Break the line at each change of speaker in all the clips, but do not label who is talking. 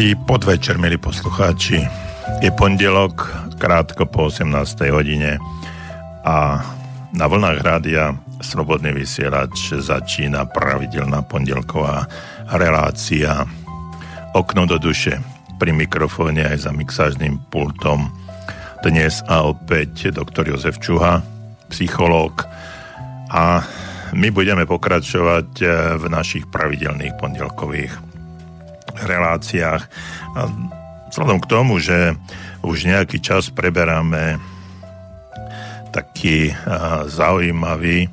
Dobrý podvečer, milí poslucháči. Je pondelok, krátko po 18. hodine a na vlnách rádia Slobodný vysielač začína pravidelná pondelková relácia Okno do duše pri mikrofóne aj za mixážnym pultom. Dnes a opäť doktor Jozef Čuha, psychológ a my budeme pokračovať v našich pravidelných pondelkových reláciách. A vzhľadom k tomu, že už nejaký čas preberáme taký zaujímavý,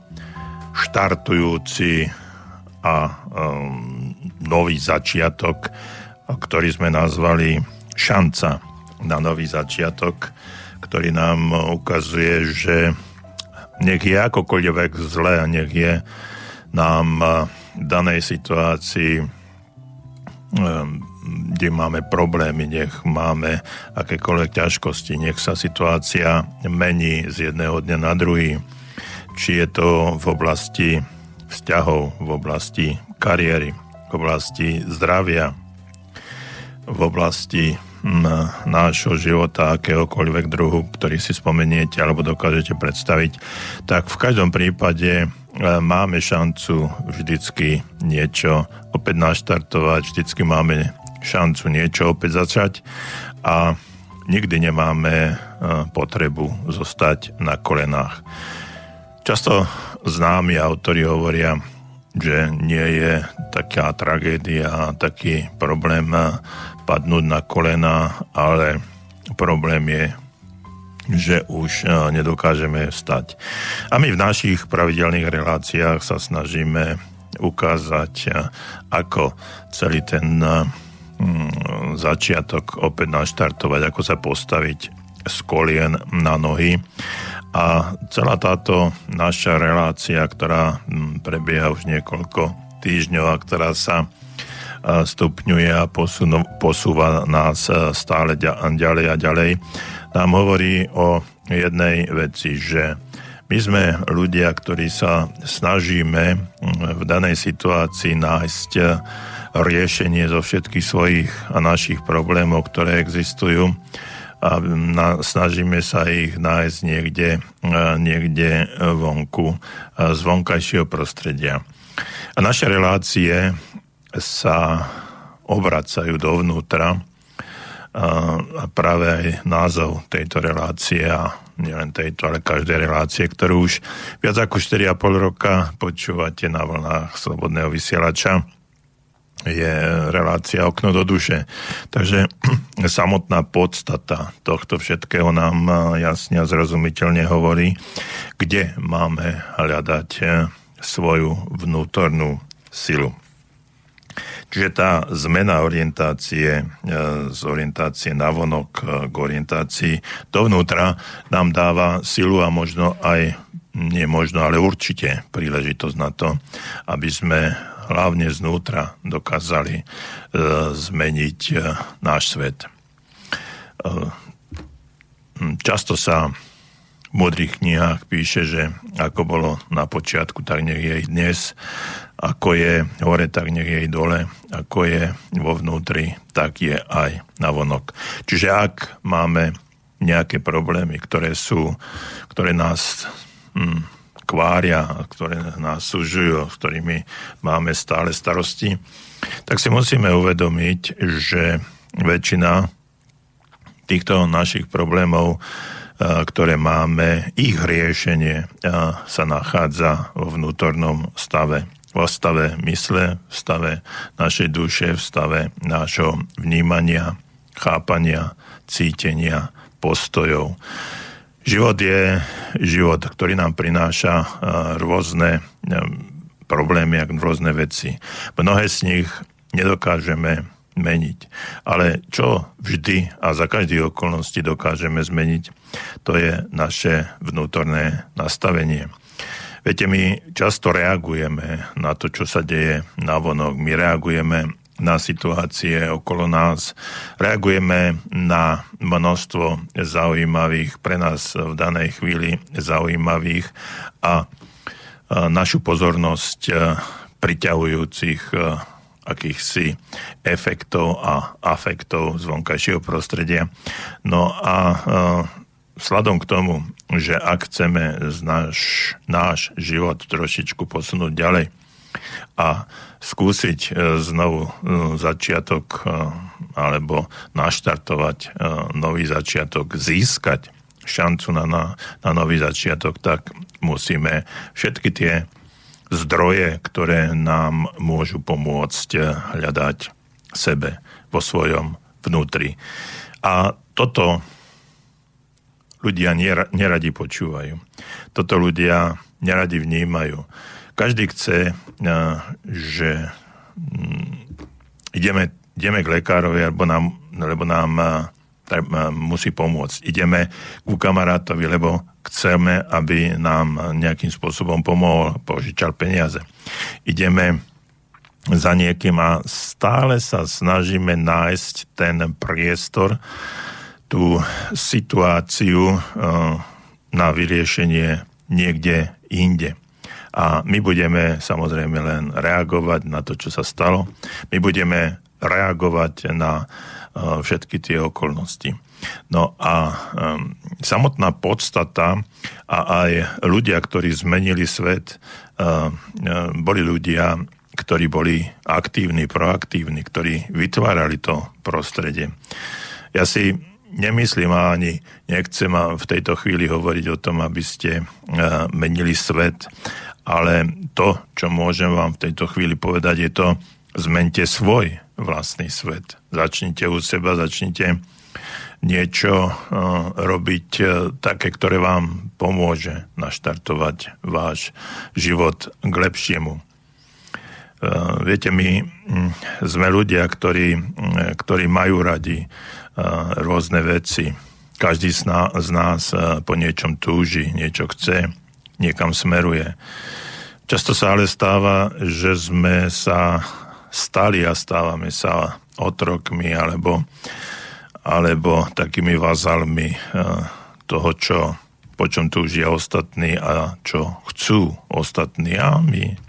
štartujúci a um, nový začiatok, ktorý sme nazvali šanca na nový začiatok, ktorý nám ukazuje, že nech je akokoľvek zle a nech je nám danej situácii kde máme problémy, nech máme akékoľvek ťažkosti, nech sa situácia mení z jedného dňa na druhý. Či je to v oblasti vzťahov, v oblasti kariéry, v oblasti zdravia, v oblasti hm, nášho života, akéhokoľvek druhu, ktorý si spomeniete alebo dokážete predstaviť, tak v každom prípade máme šancu vždycky niečo opäť naštartovať, vždycky máme šancu niečo opäť začať a nikdy nemáme e, potrebu zostať na kolenách. Často známi autori hovoria, že nie je taká tragédia, taký problém e, padnúť na kolena, ale problém je že už e, nedokážeme vstať. A my v našich pravidelných reláciách sa snažíme ukázať, e, ako celý ten e, začiatok opäť naštartovať, ako sa postaviť z kolien na nohy. A celá táto naša relácia, ktorá prebieha už niekoľko týždňov a ktorá sa stupňuje a posúva nás stále ďalej a ďalej, nám hovorí o jednej veci, že my sme ľudia, ktorí sa snažíme v danej situácii nájsť riešenie zo všetkých svojich a našich problémov, ktoré existujú a na, snažíme sa ich nájsť niekde, niekde vonku, z vonkajšieho prostredia. A naše relácie sa obracajú dovnútra a práve aj názov tejto relácie a nielen tejto, ale každej relácie, ktorú už viac ako 4,5 roka počúvate na vlnách Slobodného vysielača, je relácia Okno do duše. Takže samotná podstata tohto všetkého nám jasne a zrozumiteľne hovorí, kde máme hľadať svoju vnútornú silu. Čiže tá zmena orientácie e, z orientácie na vonok e, k orientácii dovnútra nám dáva silu a možno aj, nie možno, ale určite príležitosť na to, aby sme hlavne znútra dokázali e, zmeniť náš svet. Často sa v modrých knihách píše, že ako bolo na počiatku, tak nech je i dnes ako je hore, tak nech je aj dole, ako je vo vnútri, tak je aj na vonok. Čiže ak máme nejaké problémy, ktoré sú, ktoré nás hm, kvária, ktoré nás súžujú, s ktorými máme stále starosti, tak si musíme uvedomiť, že väčšina týchto našich problémov ktoré máme, ich riešenie sa nachádza vo vnútornom stave v stave mysle, v stave našej duše, v stave nášho vnímania, chápania, cítenia, postojov. Život je život, ktorý nám prináša rôzne problémy, rôzne veci. Mnohé z nich nedokážeme meniť. Ale čo vždy a za každých okolností dokážeme zmeniť, to je naše vnútorné nastavenie. Viete, my často reagujeme na to, čo sa deje na vonok. My reagujeme na situácie okolo nás. Reagujeme na množstvo zaujímavých, pre nás v danej chvíli zaujímavých a našu pozornosť priťahujúcich akýchsi efektov a afektov z vonkajšieho prostredia. No a sladom k tomu, že ak chceme náš, náš život trošičku posunúť ďalej a skúsiť e, znovu e, začiatok e, alebo naštartovať nový začiatok, získať šancu na, na, na nový začiatok, tak musíme všetky tie zdroje, ktoré nám môžu pomôcť hľadať sebe vo svojom vnútri. A toto ľudia neradi počúvajú. Toto ľudia neradi vnímajú. Každý chce, že mm, ideme, ideme k lekárovi, alebo nám, lebo nám musí pomôcť. Ideme ku kamarátovi, lebo chceme, aby nám nejakým spôsobom pomohol, požičal peniaze. Ideme za niekým a stále sa snažíme nájsť ten priestor, tú situáciu eh, na vyriešenie niekde inde. A my budeme samozrejme len reagovať na to, čo sa stalo. My budeme reagovať na eh, všetky tie okolnosti. No a um, samotná podstata a aj ľudia, ktorí zmenili svet, uh, boli ľudia, ktorí boli aktívni, proaktívni, ktorí vytvárali to prostredie. Ja si nemyslím a ani nechcem v tejto chvíli hovoriť o tom, aby ste e, menili svet, ale to, čo môžem vám v tejto chvíli povedať, je to, zmente svoj vlastný svet. Začnite u seba, začnite niečo e, robiť e, také, ktoré vám pomôže naštartovať váš život k lepšiemu. Viete, my sme ľudia, ktorí, ktorí majú radi rôzne veci. Každý z nás po niečom túži, niečo chce, niekam smeruje. Často sa ale stáva, že sme sa stali a stávame sa otrokmi alebo, alebo takými vazalmi toho, čo, po čom túžia ostatní a čo chcú ostatní. A my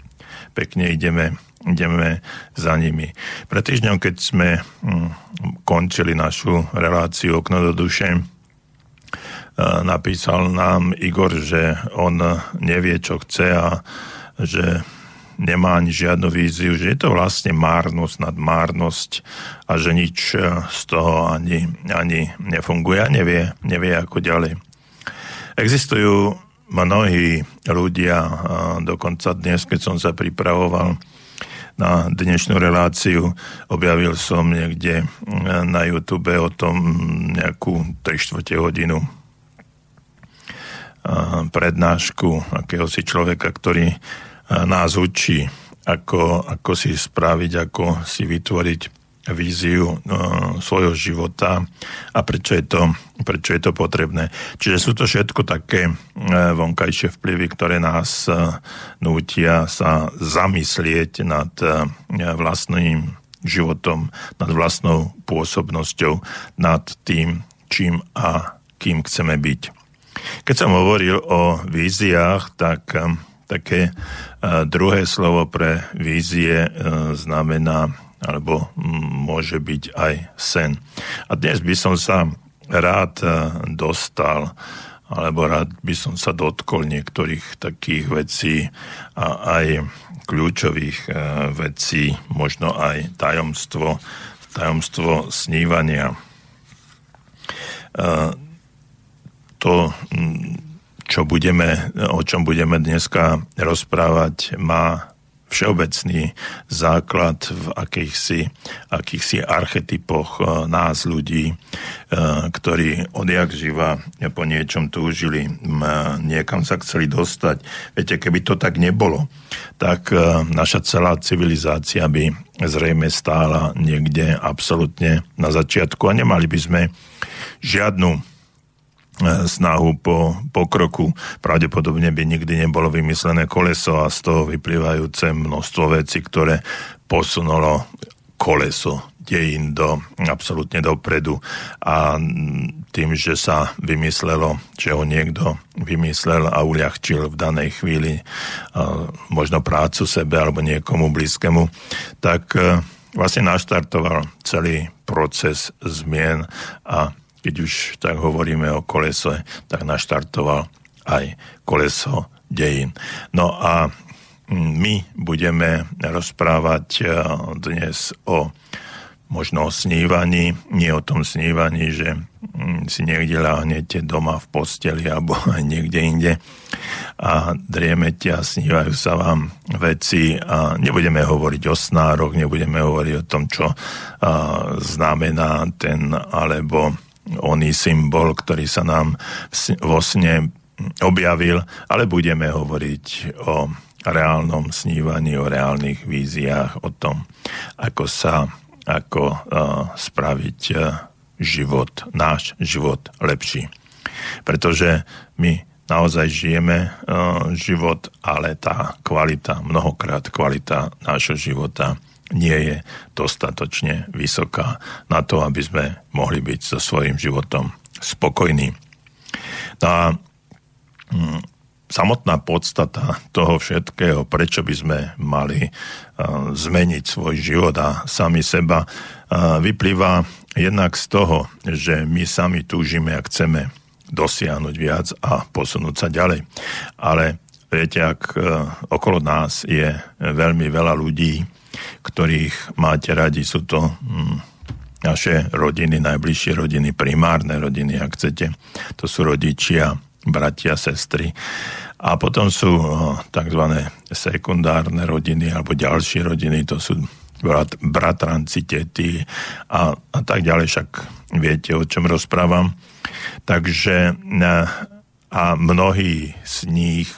pekne ideme ideme za nimi. Pre týždňom, keď sme hm, končili našu reláciu Okno do duše, e, napísal nám Igor, že on nevie, čo chce a že nemá ani žiadnu víziu, že je to vlastne márnosť nad márnosť a že nič z toho ani, ani nefunguje a nevie, nevie ako ďalej. Existujú mnohí ľudia, dokonca dnes, keď som sa pripravoval, na dnešnú reláciu. Objavil som niekde mm, na YouTube o tom nejakú 3 čtvrte hodinu prednášku akéhosi človeka, ktorý nás učí, ako, ako si spraviť, ako si vytvoriť víziu uh, svojho života a prečo je, to, prečo je to potrebné. Čiže sú to všetko také uh, vonkajšie vplyvy, ktoré nás uh, nútia sa zamyslieť nad uh, vlastným životom, nad vlastnou pôsobnosťou, nad tým, čím a kým chceme byť. Keď som hovoril o víziách, tak také druhé slovo pre vízie znamená alebo môže byť aj sen. A dnes by som sa rád e, dostal alebo rád by som sa dotkol niektorých takých vecí a aj kľúčových e, vecí, možno aj tajomstvo, tajomstvo snívania. E, to, čo budeme, o čom budeme dneska rozprávať, má všeobecný základ v akýchsi, akýchsi archetypoch eh, nás ľudí, eh, ktorí odjak živa po niečom túžili, niekam sa chceli dostať. Viete, keby to tak nebolo, tak eh, naša celá civilizácia by zrejme stála niekde absolútne na začiatku a nemali by sme žiadnu snahu po pokroku. Pravdepodobne by nikdy nebolo vymyslené koleso a z toho vyplývajúce množstvo vecí, ktoré posunulo koleso dejín do, absolútne dopredu a tým, že sa vymyslelo, že ho niekto vymyslel a uľahčil v danej chvíli možno prácu sebe alebo niekomu blízkemu, tak e, vlastne naštartoval celý proces zmien a keď už tak hovoríme o kolese, tak naštartoval aj koleso dejín. No a my budeme rozprávať e, dnes o možno o snívaní, nie o tom snívaní, že mm, si niekde láhnete doma v posteli alebo aj niekde inde a driemete a snívajú sa vám veci a nebudeme hovoriť o snároch, nebudeme hovoriť o tom, čo znamená ten alebo oný symbol, ktorý sa nám vo sne objavil, ale budeme hovoriť o reálnom snívaní, o reálnych víziách, o tom, ako sa ako uh, spraviť uh, život, náš život lepší. Pretože my naozaj žijeme uh, život, ale tá kvalita, mnohokrát kvalita nášho života nie je dostatočne vysoká na to, aby sme mohli byť so svojím životom spokojní. A hm, samotná podstata toho všetkého, prečo by sme mali uh, zmeniť svoj život a sami seba, uh, vyplýva jednak z toho, že my sami túžime a chceme dosiahnuť viac a posunúť sa ďalej. Ale viete, ak uh, okolo nás je veľmi veľa ľudí, ktorých máte radi, sú to hm, naše rodiny, najbližšie rodiny, primárne rodiny, ak chcete. To sú rodičia, bratia, sestry. A potom sú tzv. sekundárne rodiny alebo ďalšie rodiny, to sú brat, bratranci, tety a, a tak ďalej, však viete, o čom rozprávam. Takže a mnohí z nich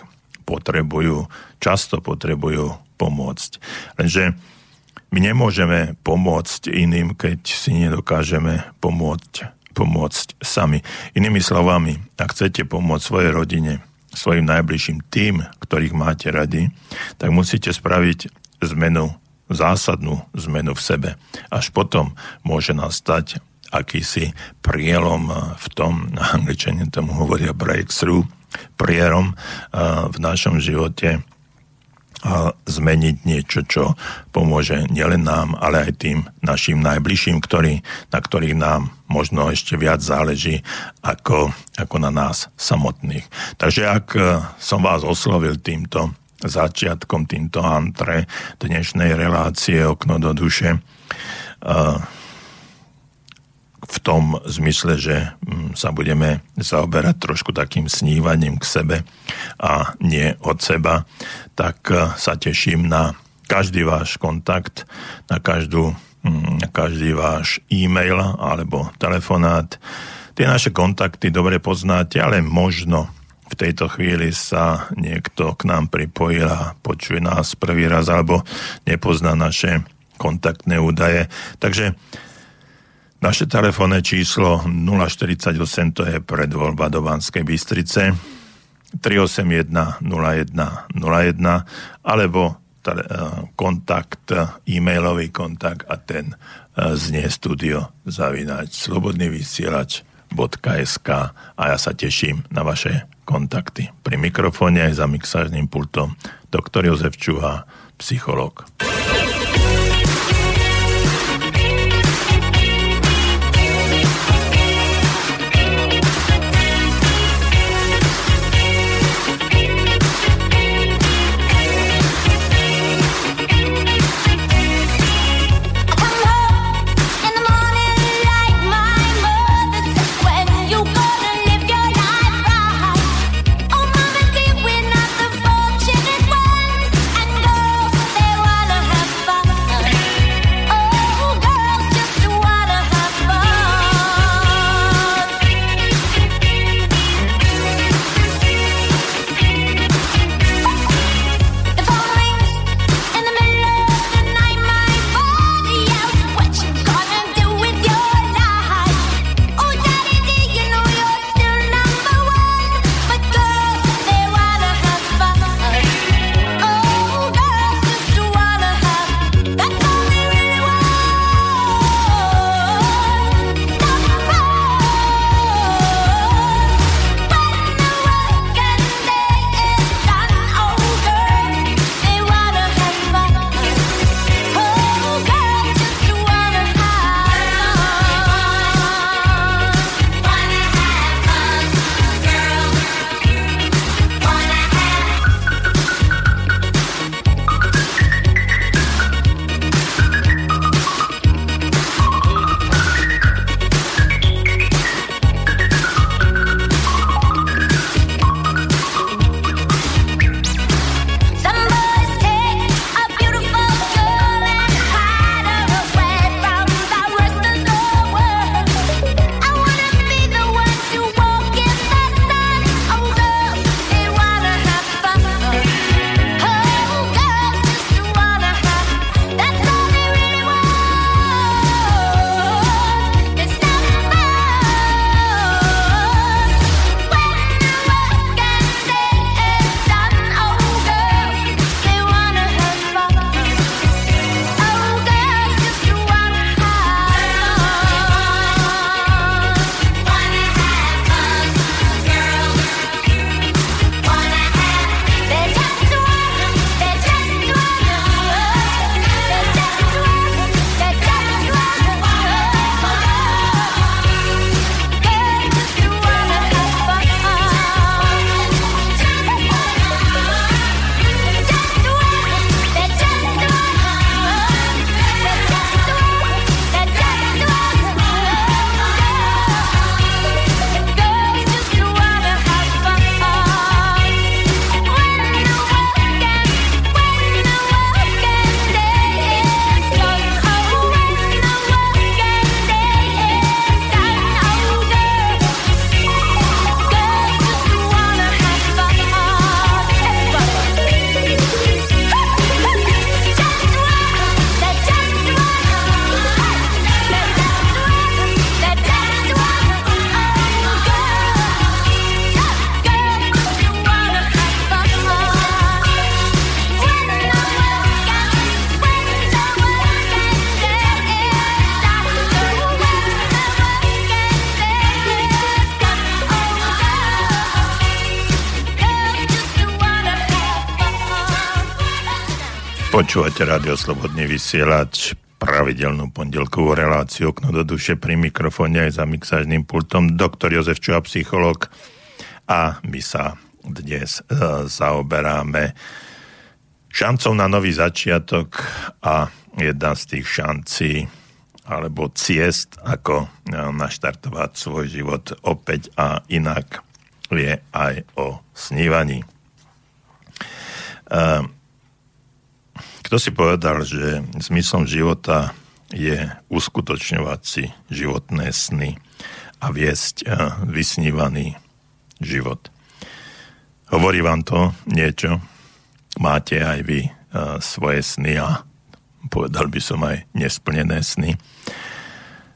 potrebujú, často potrebujú pomôcť. Lenže my nemôžeme pomôcť iným, keď si nedokážeme pomôcť pomôcť sami. Inými slovami, ak chcete pomôcť svojej rodine, svojim najbližším tým, ktorých máte radi, tak musíte spraviť zmenu, zásadnú zmenu v sebe. Až potom môže nastať akýsi prielom v tom, na angličane tomu hovoria breakthrough, prierom v našom živote, a zmeniť niečo, čo pomôže nielen nám, ale aj tým našim najbližším, ktorý, na ktorých nám možno ešte viac záleží ako, ako na nás samotných. Takže ak e, som vás oslovil týmto začiatkom, týmto antre dnešnej relácie Okno do duše, uh, v tom zmysle, že mm, sa budeme zaoberať trošku takým snívaním k sebe a nie od seba, tak e, sa teším na každý váš kontakt, na, každú, mm, na každý váš e-mail alebo telefonát. Tie naše kontakty dobre poznáte, ale možno v tejto chvíli sa niekto k nám pripojil a počuje nás prvý raz alebo nepozná naše kontaktné údaje. Takže naše telefónne číslo 048 to je predvoľba do Banskej Bystrice 381 01 01 alebo eh, kontakt, e-mailový kontakt a ten eh, znie studio zavinať slobodný vysielač .sk a ja sa teším na vaše kontakty. Pri mikrofóne aj za mixážnym pultom doktor Jozef Čuha, psycholog. Počúvate Radio Slobodný vysielač, pravidelnú pondelkovú reláciu okno do duše pri mikrofóne aj za mixážnym pultom doktor Jozef Čuha, psycholog a my sa dnes e, zaoberáme šancou na nový začiatok a jedna z tých šancí alebo ciest, ako e, naštartovať svoj život opäť a inak je aj o snívaní. E, kto si povedal, že zmyslom života je uskutočňovať si životné sny a viesť eh, vysnívaný život. Hovorí vám to niečo? Máte aj vy uh, svoje sny a povedal by som aj nesplnené sny.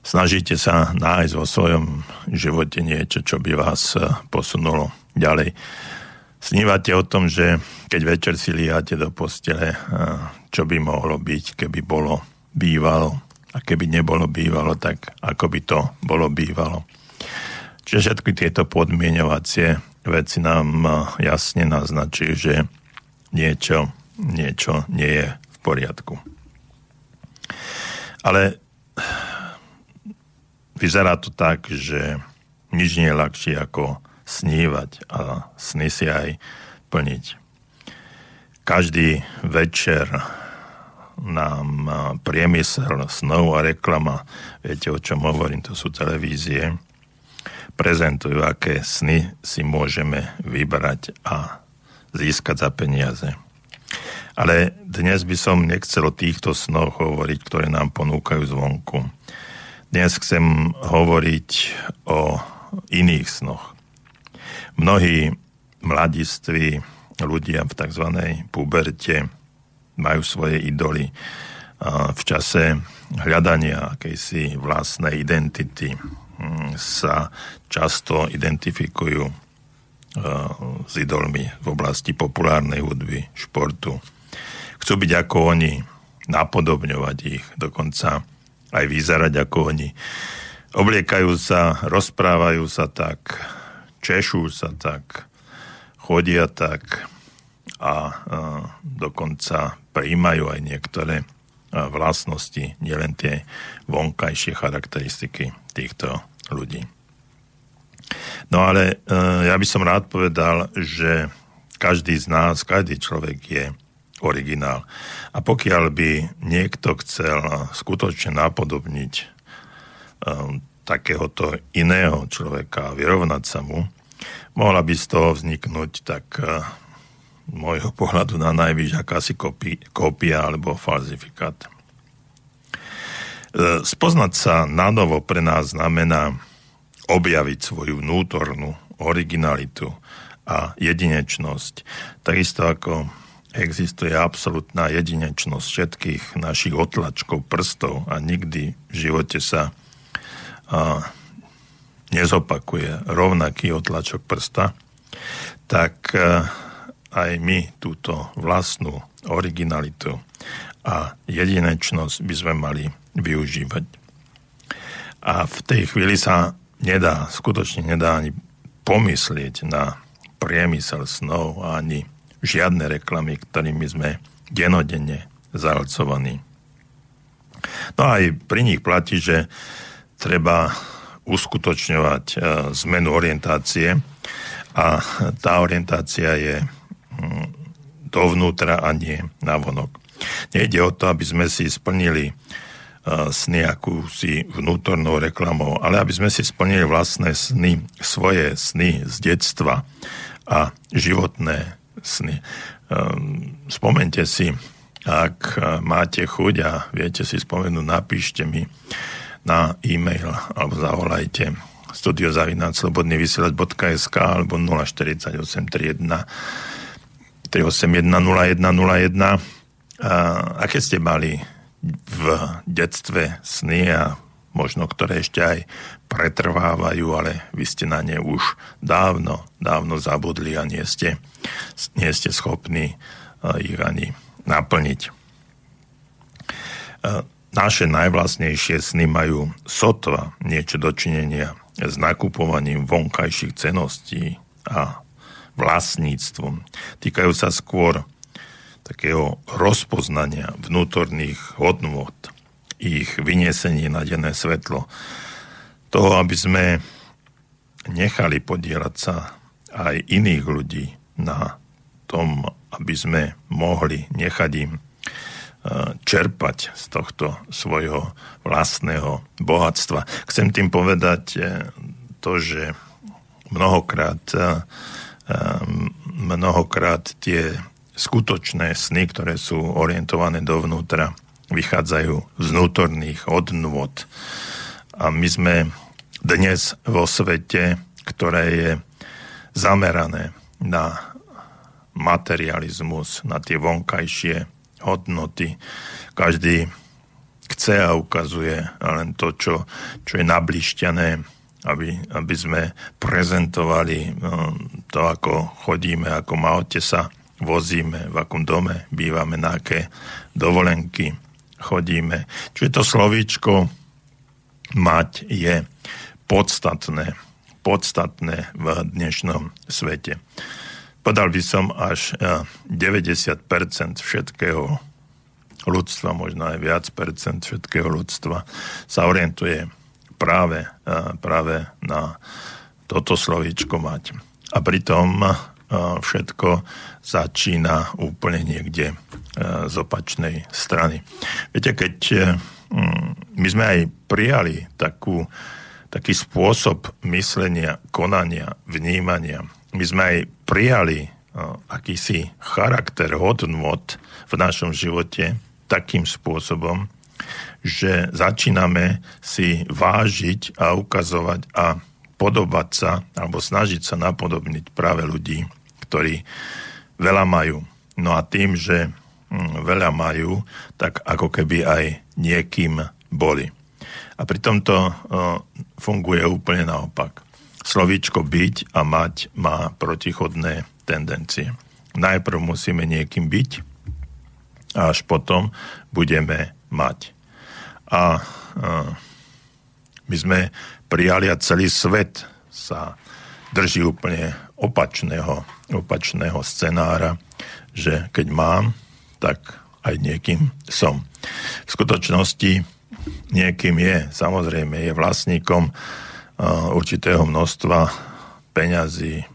Snažíte sa nájsť vo svojom živote niečo, čo by vás uh, posunulo ďalej. Snívate o tom, že keď večer si líhate do postele, čo by mohlo byť, keby bolo bývalo. A keby nebolo bývalo, tak ako by to bolo bývalo. Čiže všetky tieto podmienovacie veci nám eh, jasne naznačujú, že niečo, niečo nie je v poriadku. Ale vyzerá to tak, že nič nie je ľahšie ako snívať a sny si aj plniť. Každý večer nám priemysel snov a reklama, viete o čom hovorím, to sú televízie, prezentujú, aké sny si môžeme vybrať a získať za peniaze. Ale dnes by som nechcel o týchto snoch hovoriť, ktoré nám ponúkajú zvonku. Dnes chcem hovoriť o iných snoch. Mnohí mladiství ľudia v tzv. puberte majú svoje idoly v čase hľadania akejsi vlastnej identity sa často identifikujú s idolmi v oblasti populárnej hudby, športu. Chcú byť ako oni, napodobňovať ich, dokonca aj vyzerať ako oni. Obliekajú sa, rozprávajú sa tak, češú sa tak, chodia tak a dokonca prijímajú aj niektoré vlastnosti, nielen tie vonkajšie charakteristiky týchto ľudí. No ale e, ja by som rád povedal, že každý z nás, každý človek je originál. A pokiaľ by niekto chcel skutočne napodobniť e, takéhoto iného človeka vyrovnať sa mu, mohla by z toho vzniknúť tak e, môjho pohľadu na najvyš akási kópia alebo falzifikát. E, spoznať sa na novo pre nás znamená objaviť svoju vnútornú originalitu a jedinečnosť. Takisto ako existuje absolútna jedinečnosť všetkých našich otlačkov prstov a nikdy v živote sa a, nezopakuje rovnaký otlačok prsta, tak a, aj my túto vlastnú originalitu a jedinečnosť by sme mali využívať. A v tej chvíli sa nedá, skutočne nedá ani pomyslieť na priemysel snov a ani žiadne reklamy, ktorými sme denodenne zahlcovaní. No aj pri nich platí, že treba uskutočňovať e, zmenu orientácie a tá orientácia je dovnútra a nie navonok. Nejde o to, aby sme si splnili uh, sny akúsi vnútornou reklamou, ale aby sme si splnili vlastné sny, svoje sny z detstva a životné sny. Um, spomente si, ak uh, máte chuť a viete si spomenúť, napíšte mi na e-mail alebo zavolajte studiozavináčslobodnyvysielač.sk alebo 04831 3810101. A aké ste mali v detstve sny a možno ktoré ešte aj pretrvávajú, ale vy ste na ne už dávno, dávno zabudli a nie ste, nie ste schopní ich ani naplniť. Naše najvlastnejšie sny majú sotva niečo dočinenia s nakupovaním vonkajších ceností a vlastníctvom. Týkajú sa skôr takého rozpoznania vnútorných hodnôt, ich vyniesení na denné svetlo, toho, aby sme nechali podielať sa aj iných ľudí na tom, aby sme mohli nechať im e, čerpať z tohto svojho vlastného bohatstva. Chcem tým povedať e, to, že mnohokrát, e, mnohokrát tie skutočné sny, ktoré sú orientované dovnútra, vychádzajú z vnútorných odnôt. A my sme dnes vo svete, ktoré je zamerané na materializmus, na tie vonkajšie hodnoty. Každý chce a ukazuje len to, čo, čo je nablišťané, aby, aby sme prezentovali no, to, ako chodíme, ako aute sa vozíme, v akom dome bývame, na aké dovolenky chodíme. Čiže to slovíčko mať je podstatné, podstatné v dnešnom svete. Podal by som až 90% všetkého ľudstva, možno aj viac percent všetkého ľudstva sa orientuje práve, práve na toto slovíčko mať. A pritom všetko začína úplne niekde z opačnej strany. Viete, keď e, my sme aj prijali takú, taký spôsob myslenia, konania, vnímania, my sme aj prijali e, akýsi charakter hodnot v našom živote takým spôsobom, že začíname si vážiť a ukazovať a podobať sa alebo snažiť sa napodobniť práve ľudí, ktorí veľa majú. No a tým, že hm, veľa majú, tak ako keby aj niekým boli. A pri tomto funguje úplne naopak. Slovíčko byť a mať má protichodné tendencie. Najprv musíme niekým byť a až potom budeme mať. A, my sme prijali a celý svet sa drží úplne opačného, opačného scenára, že keď mám, tak aj niekým som. V skutočnosti niekým je, samozrejme, je vlastníkom určitého množstva peňazí,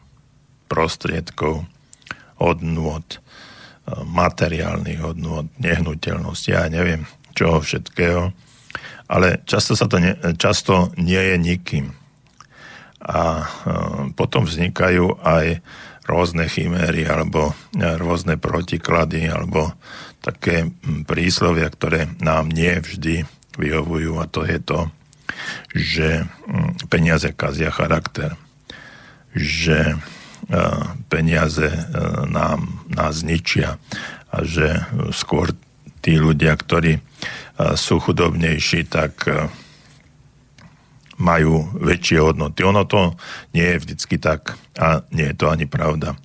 prostriedkov, hodnôt, materiálnych hodnôt, nehnuteľnosti, ja neviem, čoho všetkého, ale často, sa to ne, často nie je nikým. A potom vznikajú aj rôzne chiméry alebo rôzne protiklady alebo také príslovia, ktoré nám nie vždy vyhovujú a to je to, že peniaze kazia charakter, že peniaze nám, nás ničia a že skôr tí ľudia, ktorí sú chudobnejší, tak majú väčšie hodnoty. Ono to nie je vždycky tak a nie je to ani pravda.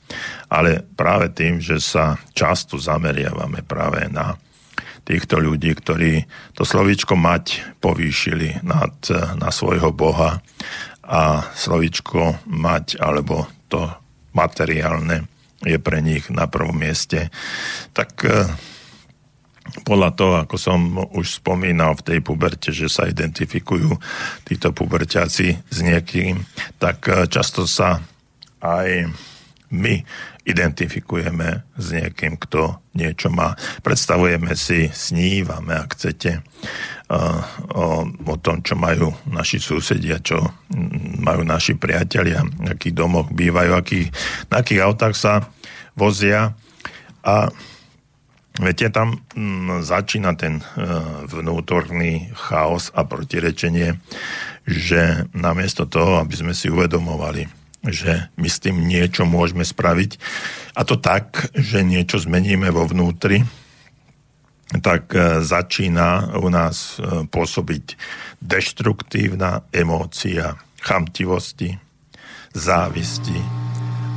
Ale práve tým, že sa často zameriavame práve na týchto ľudí, ktorí to slovíčko mať povýšili nad, na svojho Boha a slovíčko mať alebo to materiálne je pre nich na prvom mieste, tak podľa toho, ako som už spomínal v tej puberte, že sa identifikujú títo puberťáci s niekým, tak eh, často sa aj my identifikujeme s niekým, kto niečo má. Predstavujeme si, snívame, ak chcete, eh, o, tom, čo majú naši susedia, čo majú naši priatelia, akých domoch bývajú, aký, na akých autách sa vozia. A Viete, tam mm, začína ten e, vnútorný chaos a protirečenie, že namiesto toho, aby sme si uvedomovali, že my s tým niečo môžeme spraviť, a to tak, že niečo zmeníme vo vnútri, tak e, začína u nás e, pôsobiť deštruktívna emócia chamtivosti, závisti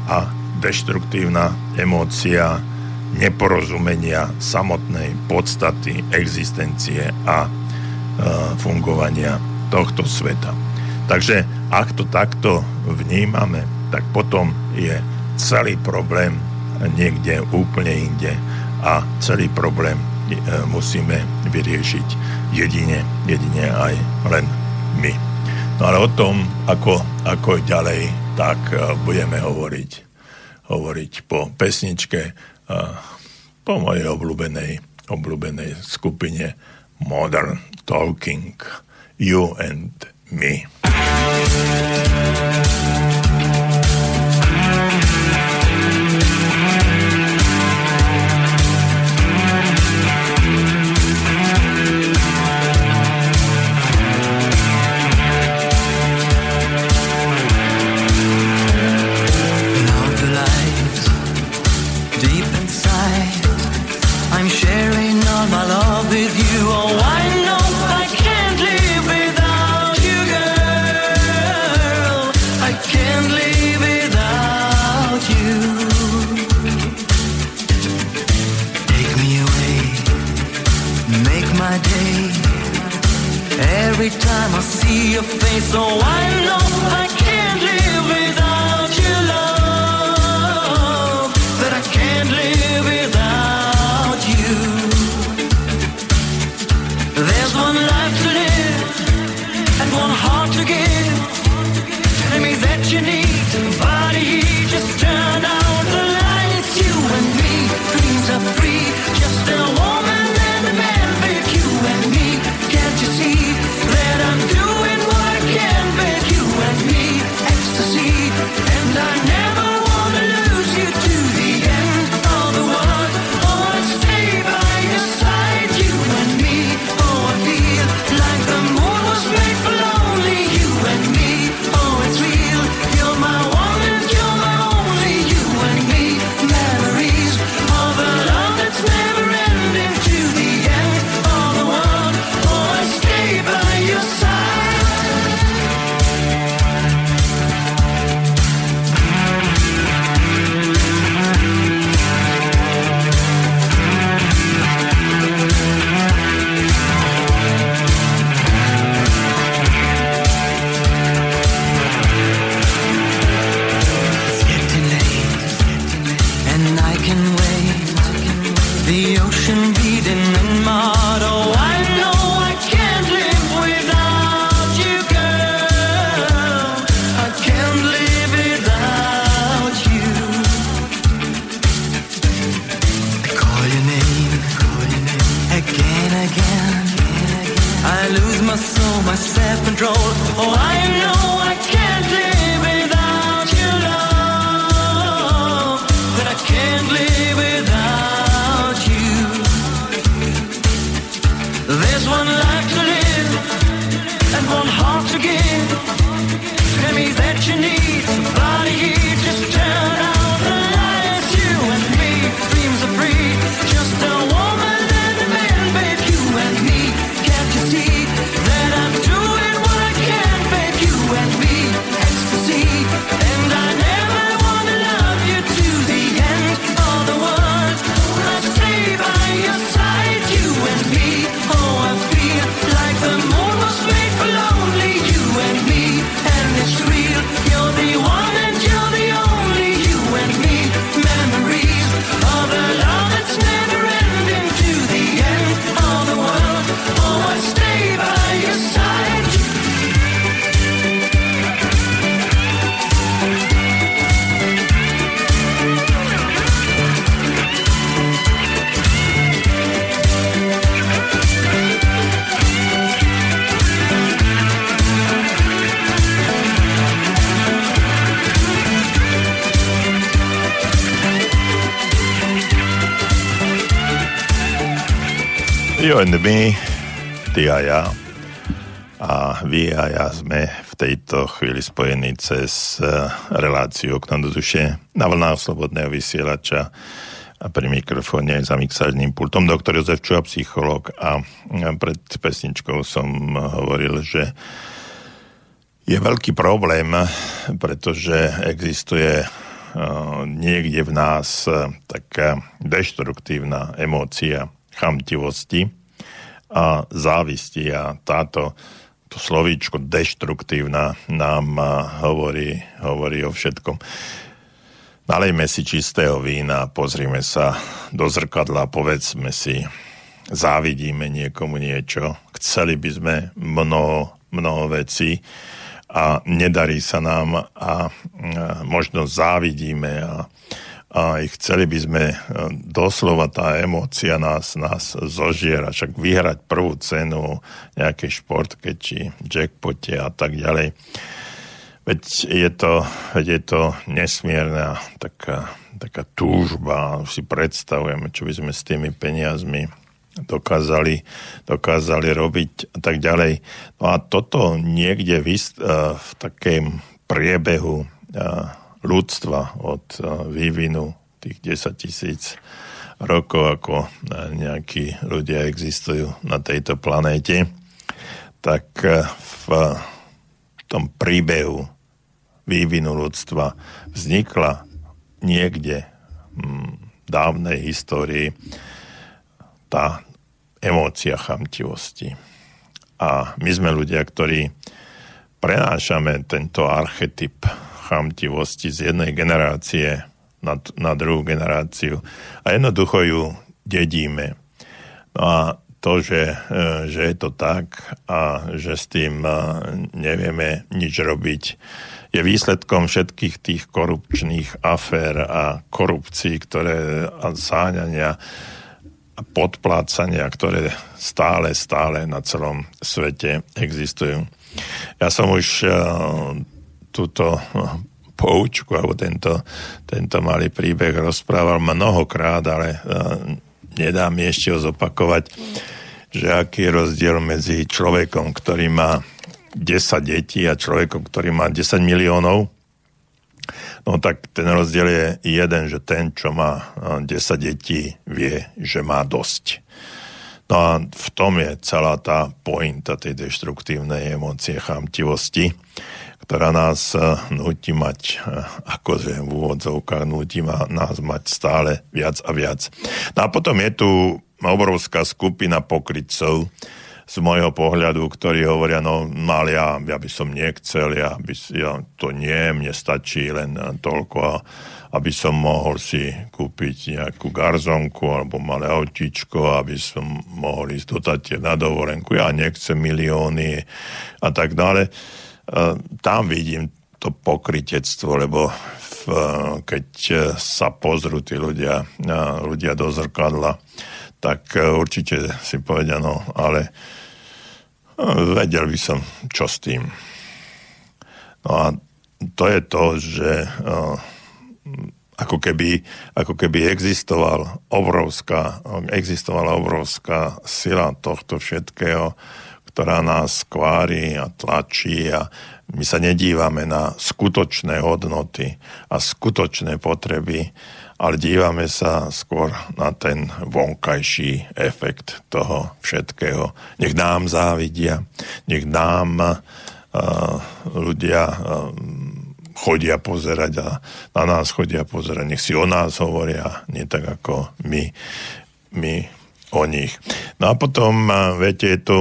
a deštruktívna emócia neporozumenia samotnej podstaty existencie a e, fungovania tohto sveta. Takže ak to takto vnímame, tak potom je celý problém niekde úplne inde
a celý problém e, musíme vyriešiť jedine, jedine aj len my. No ale o tom, ako, ako ďalej, tak e, budeme hovoriť, hovoriť po pesničke, po mojej obľúbenej, obľúbenej skupine Modern Talking, You and Me. So why? my soul, my self-control. Oh, I know. And me, ty a ja. A vy a ja sme v tejto chvíli spojení cez eh, reláciu Okno do duše na vlnách Slobodného vysielača a pri mikrofóne za mixážným pultom doktor Jozef Čuha, psycholog a pred pesničkou som hovoril, že je veľký problém, pretože existuje eh, niekde v nás eh, taká deštruktívna emócia chamtivosti, a závisti a táto to slovíčko deštruktívna nám hovorí, hovorí o všetkom.
nalejme si čistého vína, pozrime sa do zrkadla, povedzme si, závidíme niekomu niečo, chceli by sme mnoho, mnoho vecí a nedarí sa nám a, možno závidíme a, a chceli by sme doslova tá emócia nás, nás zožiera, však vyhrať prvú cenu nejakej športke či jackpote a tak ďalej. Veď je to, veď je to nesmierna taká, taká túžba, si predstavujeme, čo by sme s tými peniazmi dokázali, dokázali robiť a tak ďalej. No a toto niekde v, ist, v takém priebehu ľudstva od vývinu tých 10 tisíc rokov, ako nejakí ľudia existujú na tejto planéte, tak v tom príbehu vývinu ľudstva vznikla niekde v dávnej histórii tá emócia chamtivosti. A my sme ľudia, ktorí prenášame tento archetyp chamtivosti z jednej generácie na, na druhú generáciu a jednoducho ju dedíme. No a to, že, e, že je to tak a že s tým e, nevieme nič robiť, je výsledkom všetkých tých korupčných afér a korupcií, ktoré a záňania a podplácania, ktoré stále, stále na celom svete existujú. Ja som už uh, túto uh, poučku, alebo tento, tento malý príbeh rozprával mnohokrát, ale uh, nedá mi ešte ho zopakovať, že aký je rozdiel medzi človekom, ktorý má 10 detí a človekom, ktorý má 10 miliónov, no tak ten rozdiel je jeden, že ten, čo má 10 detí, vie, že má dosť. No a v tom je celá tá pointa tej deštruktívnej emócie chamtivosti, ktorá nás nutí mať, akože v úvodzovkách nutí nás mať stále viac a viac. No a potom je tu obrovská skupina pokrytcov, z môjho pohľadu, ktorí hovoria, no mal ja, ja by som nechcel, ja, by, ja to nie, mne stačí len toľko, aby som mohol si kúpiť nejakú garzonku alebo malé autíčko, aby som mohol ísť do na dovolenku. Ja nechcem milióny a tak dále. Tam vidím to pokritectvo, lebo v, keď sa pozrú tí ľudia, ľudia do zrkadla, tak určite si povedia, no ale vedel by som, čo s tým. No a to je to, že ako keby, ako keby existoval obrovská, existovala obrovská sila tohto všetkého, ktorá nás skvári a tlačí a my sa nedívame na skutočné hodnoty a skutočné potreby, ale dívame sa skôr na ten vonkajší efekt toho všetkého. Nech nám závidia, nech nám uh, ľudia uh, chodia pozerať a na nás chodia pozerať, nech si o nás hovoria, nie tak ako my, my o nich. No a potom, uh, viete, je tu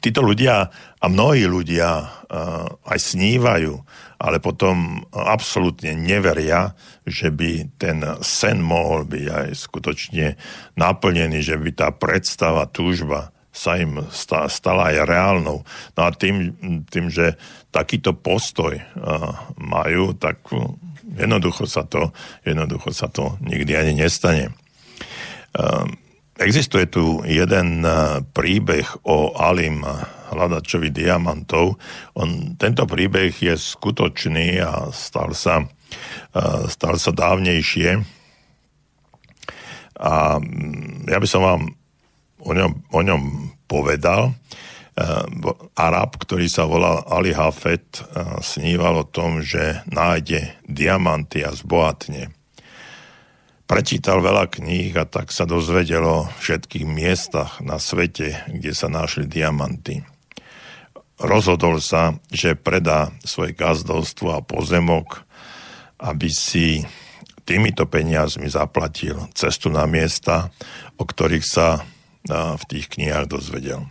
títo ľudia a mnohí ľudia uh, aj snívajú, ale potom absolútne neveria, že by ten sen mohol byť aj skutočne naplnený, že by tá predstava, túžba sa im stala aj reálnou. No a tým, tým že takýto postoj uh, majú, tak jednoducho sa to, jednoducho sa to nikdy ani nestane. Existuje tu jeden príbeh o Alim hľadačovi diamantov. On, tento príbeh je skutočný a stal sa, stal sa dávnejšie. A mm, ja by som vám o ňom, o ňom povedal. Arab, ktorý sa volal Ali Hafet, sníval o tom, že nájde diamanty a zbohatne. Prečítal veľa kníh a tak sa dozvedel o všetkých miestach na svete, kde sa našli diamanty rozhodol sa, že predá svoje gazdovstvo a pozemok, aby si týmito peniazmi zaplatil cestu na miesta, o ktorých sa v tých knihách dozvedel.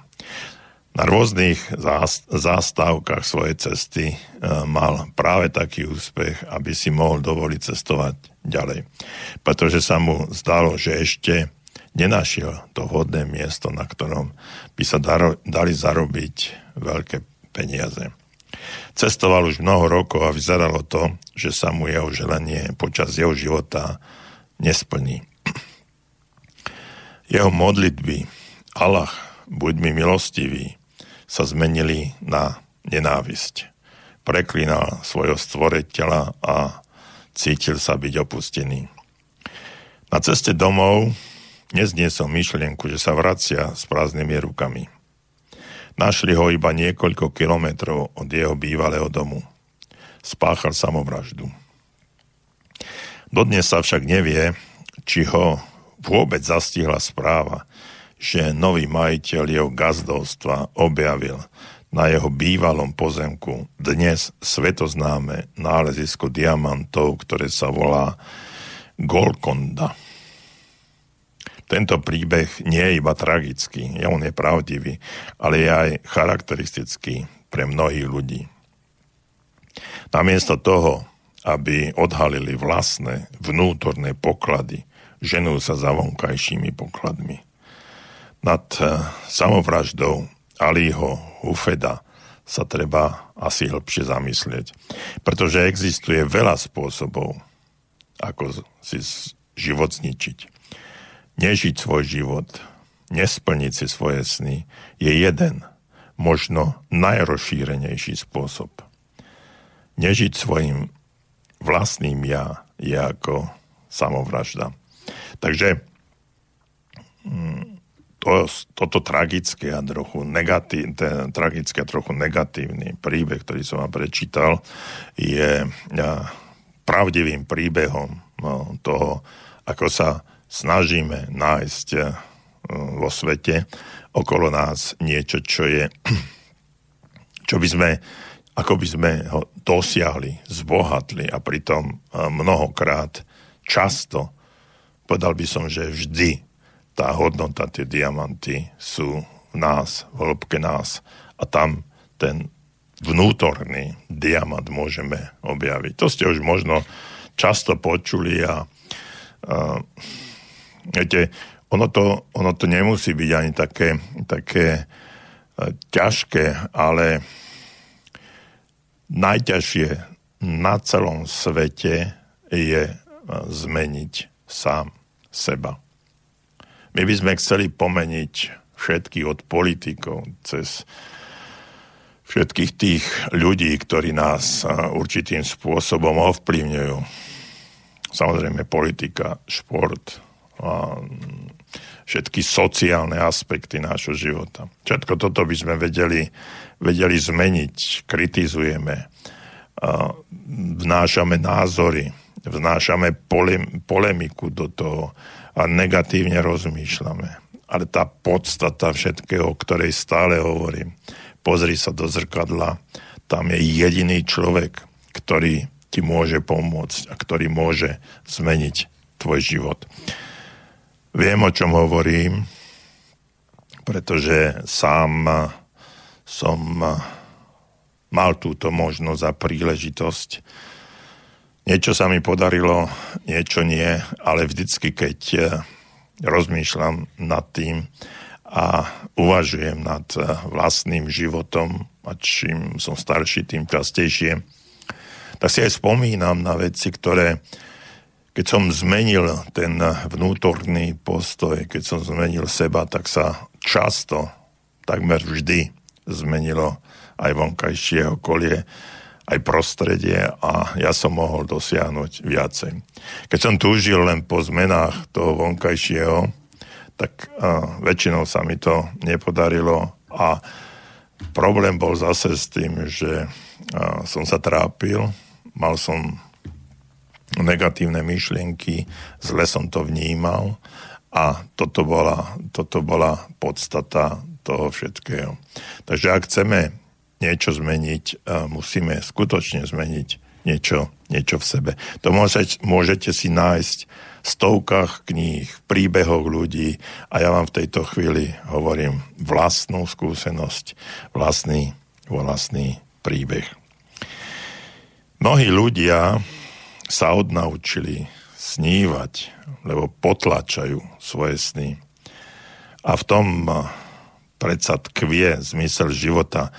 Na rôznych zástavkách svojej cesty mal práve taký úspech, aby si mohol dovoliť cestovať ďalej. Pretože sa mu zdalo, že ešte nenašiel to vhodné miesto, na ktorom by sa dali zarobiť veľké peniaze. Cestoval už mnoho rokov a vyzeralo to, že sa mu jeho želanie počas jeho života nesplní. Jeho modlitby Allah, buď mi milostivý, sa zmenili na nenávisť. Preklínal svojho stvoriteľa a cítil sa byť opustený. Na ceste domov nezniesol myšlienku, že sa vracia s prázdnymi rukami. Našli ho iba niekoľko kilometrov od jeho bývalého domu. Spáchal samovraždu. Dodnes sa však nevie, či ho vôbec zastihla správa, že nový majiteľ jeho gazdovstva objavil na jeho bývalom pozemku dnes svetoznáme nálezisko diamantov, ktoré sa volá Golkonda. Tento príbeh nie je iba tragický, on je pravdivý, ale je aj charakteristický pre mnohých ľudí. Namiesto toho, aby odhalili vlastné vnútorné poklady, ženú sa za vonkajšími pokladmi nad eh, samovraždou Aliho Hufeda sa treba asi hĺbšie zamyslieť. Pretože existuje veľa spôsobov, ako si život zničiť. Nežiť svoj život, nesplniť si svoje sny je jeden, možno najrozšírenejší spôsob. Nežiť svojim vlastným ja je ako samovražda. Takže mm, to, toto tragické a trochu negatív, ten tragický trochu negatívny príbeh, ktorý som vám prečítal, je pravdivým príbehom no, toho, ako sa snažíme nájsť vo svete okolo nás niečo, čo je, čo by sme, ako by sme ho dosiahli, zbohatli a pritom mnohokrát, často, povedal by som, že vždy tá hodnota, tie diamanty sú v nás, v hĺbke nás a tam ten vnútorný diamant môžeme objaviť. To ste už možno často počuli a, a viete, ono to, ono to nemusí byť ani také, také a, ťažké, ale najťažšie na celom svete je zmeniť sám seba. My by sme chceli pomeniť všetkých od politikov cez všetkých tých ľudí, ktorí nás určitým spôsobom ovplyvňujú. Samozrejme politika, šport, a všetky sociálne aspekty nášho života. Všetko toto by sme vedeli, vedeli zmeniť, kritizujeme, vnášame názory, vnášame polemiku do toho, a negatívne rozmýšľame. Ale tá podstata všetkého, o ktorej stále hovorím, pozri sa do zrkadla, tam je jediný človek, ktorý ti môže pomôcť a ktorý môže zmeniť tvoj život. Viem, o čom hovorím, pretože sám som mal túto možnosť a príležitosť Niečo sa mi podarilo, niečo nie, ale vždycky, keď eh, rozmýšľam nad tým a uvažujem nad eh, vlastným životom a čím som starší, tým častejšie, tak si aj spomínam na veci, ktoré keď som zmenil ten vnútorný postoj, keď som zmenil seba, tak sa často, takmer vždy zmenilo aj vonkajšie okolie aj prostredie a ja som mohol dosiahnuť viacej. Keď som túžil len po zmenách toho vonkajšieho, tak a, väčšinou sa mi to nepodarilo a problém bol zase s tým, že a, som sa trápil, mal som negatívne myšlienky, zle som to vnímal a toto bola, toto bola podstata toho všetkého. Takže ak chceme niečo zmeniť, musíme skutočne zmeniť niečo, niečo v sebe. To môžete, môžete si nájsť v stovkách kníh, v príbehoch ľudí a ja vám v tejto chvíli hovorím vlastnú skúsenosť, vlastný, vlastný príbeh. Mnohí ľudia sa odnaučili snívať, lebo potlačajú svoje sny. A v tom predsa tkvie zmysel života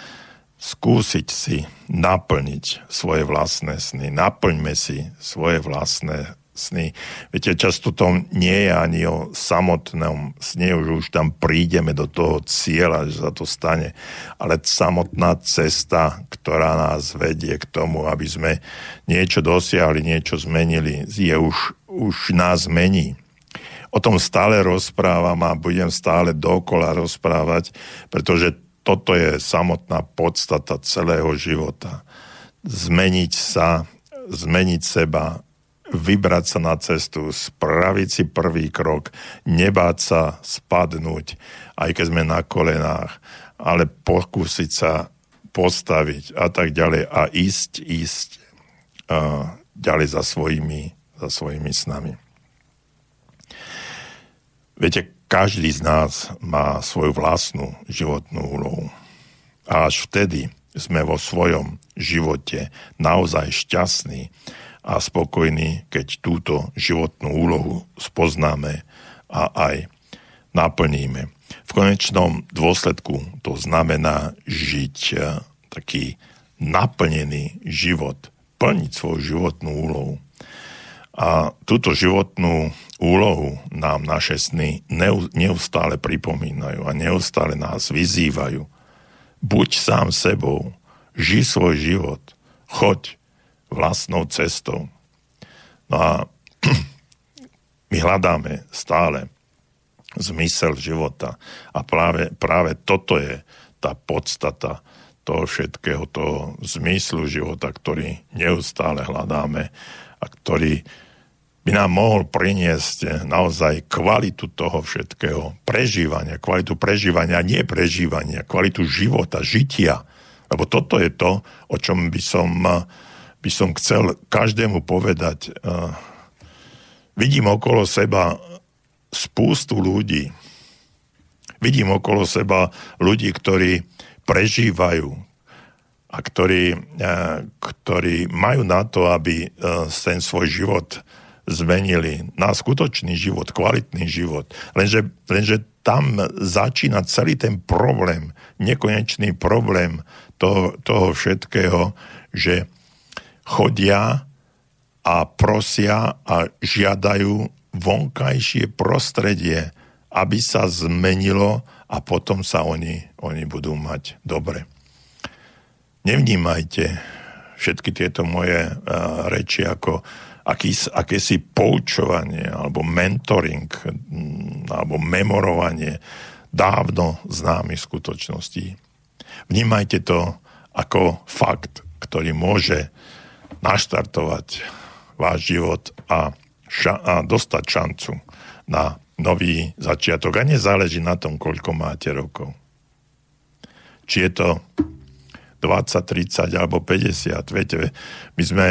skúsiť si naplniť svoje vlastné sny. Naplňme si svoje vlastné sny. Viete, často to nie je ani o samotnom sne, už, už tam prídeme do toho cieľa, že sa to stane, ale samotná cesta, ktorá nás vedie k tomu, aby sme niečo dosiahli, niečo zmenili, je už, už nás mení. O tom stále rozprávam a budem stále dokola rozprávať, pretože toto je samotná podstata celého života. Zmeniť sa, zmeniť seba, vybrať sa na cestu, spraviť si prvý krok, nebáť sa spadnúť, aj keď sme na kolenách, ale pokúsiť sa postaviť a tak ďalej a ísť, ísť uh, ďalej za svojimi, za svojimi snami. Viete, každý z nás má svoju vlastnú životnú úlohu. A až vtedy sme vo svojom živote naozaj šťastní a spokojní, keď túto životnú úlohu spoznáme a aj naplníme. V konečnom dôsledku to znamená žiť eh, taký naplnený život, plniť svoju životnú úlohu. A túto životnú úlohu nám naše sny neustále pripomínajú a neustále nás vyzývajú. Buď sám sebou, ži svoj život, choď vlastnou cestou. No a my hľadáme stále zmysel života a práve, práve toto je tá podstata toho všetkého, toho zmyslu života, ktorý neustále hľadáme a ktorý by nám mohol priniesť naozaj kvalitu toho všetkého, prežívania, kvalitu prežívania, nie prežívania, kvalitu života, žitia. Lebo toto je to, o čom by som, by som chcel každému povedať. Vidím okolo seba spústu ľudí. Vidím okolo seba ľudí, ktorí prežívajú a ktorí, ktorí majú na to, aby ten svoj život zmenili na skutočný život, kvalitný život. Lenže, lenže tam začína celý ten problém, nekonečný problém toho, toho všetkého, že chodia a prosia a žiadajú vonkajšie prostredie, aby sa zmenilo a potom sa oni, oni budú mať dobre. Nevnímajte všetky tieto moje uh, reči ako aký, akési poučovanie alebo mentoring mm, alebo memorovanie dávno známych skutočností. Vnímajte to ako fakt, ktorý môže naštartovať váš život a, ša- a dostať šancu na nový začiatok. A nezáleží na tom, koľko máte rokov. Či je to 20, 30 alebo 50. Viete, my sme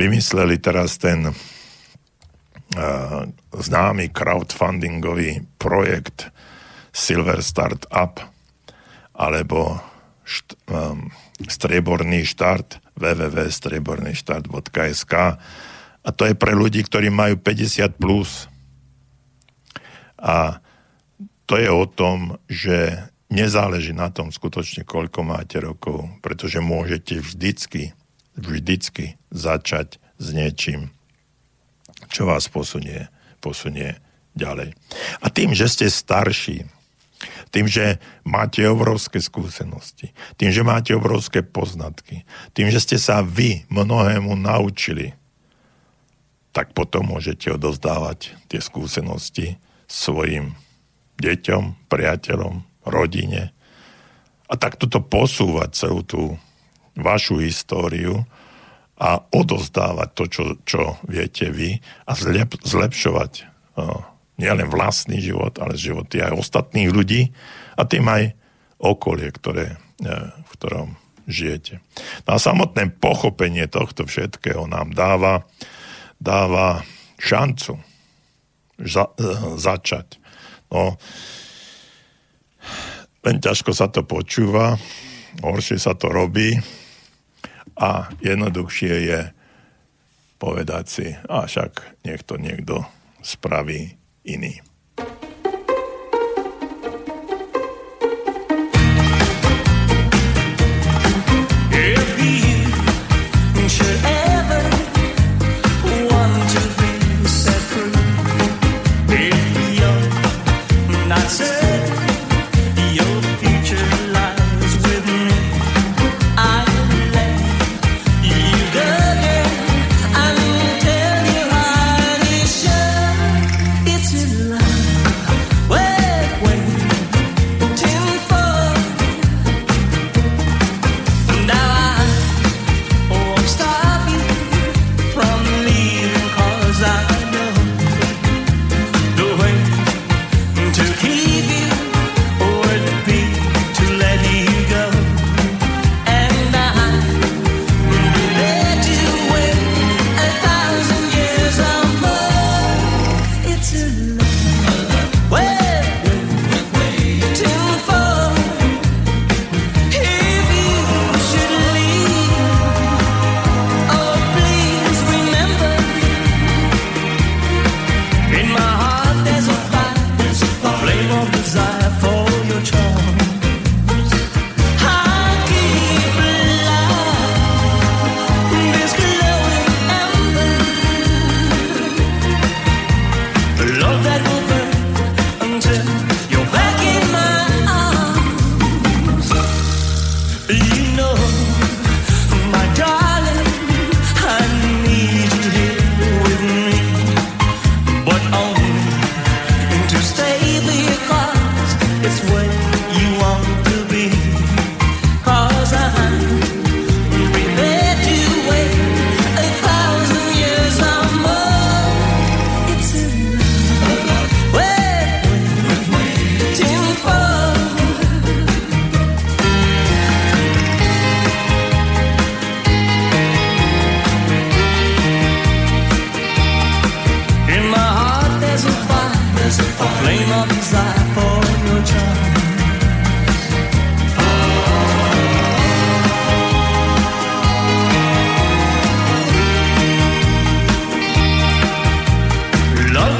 vymysleli teraz ten uh, známy crowdfundingový projekt Silver Startup alebo št, um, strieborný štart www.striebornyštart.sk a to je pre ľudí, ktorí majú 50 plus. A to je o tom, že nezáleží na tom skutočne, koľko máte rokov, pretože môžete vždycky vždycky začať s niečím, čo vás posunie, posunie ďalej. A tým, že ste starší, tým, že máte obrovské skúsenosti, tým, že máte obrovské poznatky, tým, že ste sa vy mnohému naučili, tak potom môžete odozdávať tie skúsenosti svojim deťom, priateľom, rodine a takto to posúvať celú tú vašu históriu a odozdávať to, čo, čo viete vy a zlep, zlepšovať uh, nielen vlastný život, ale životy aj ostatných ľudí a tým aj okolie, ktoré, uh, v ktorom
žijete. No a samotné pochopenie tohto všetkého nám dáva, dáva šancu za, e, začať. No, len ťažko sa to počúva, horšie sa to robí a jednoduchšie je povedať si, a však nech to niekto spraví iný.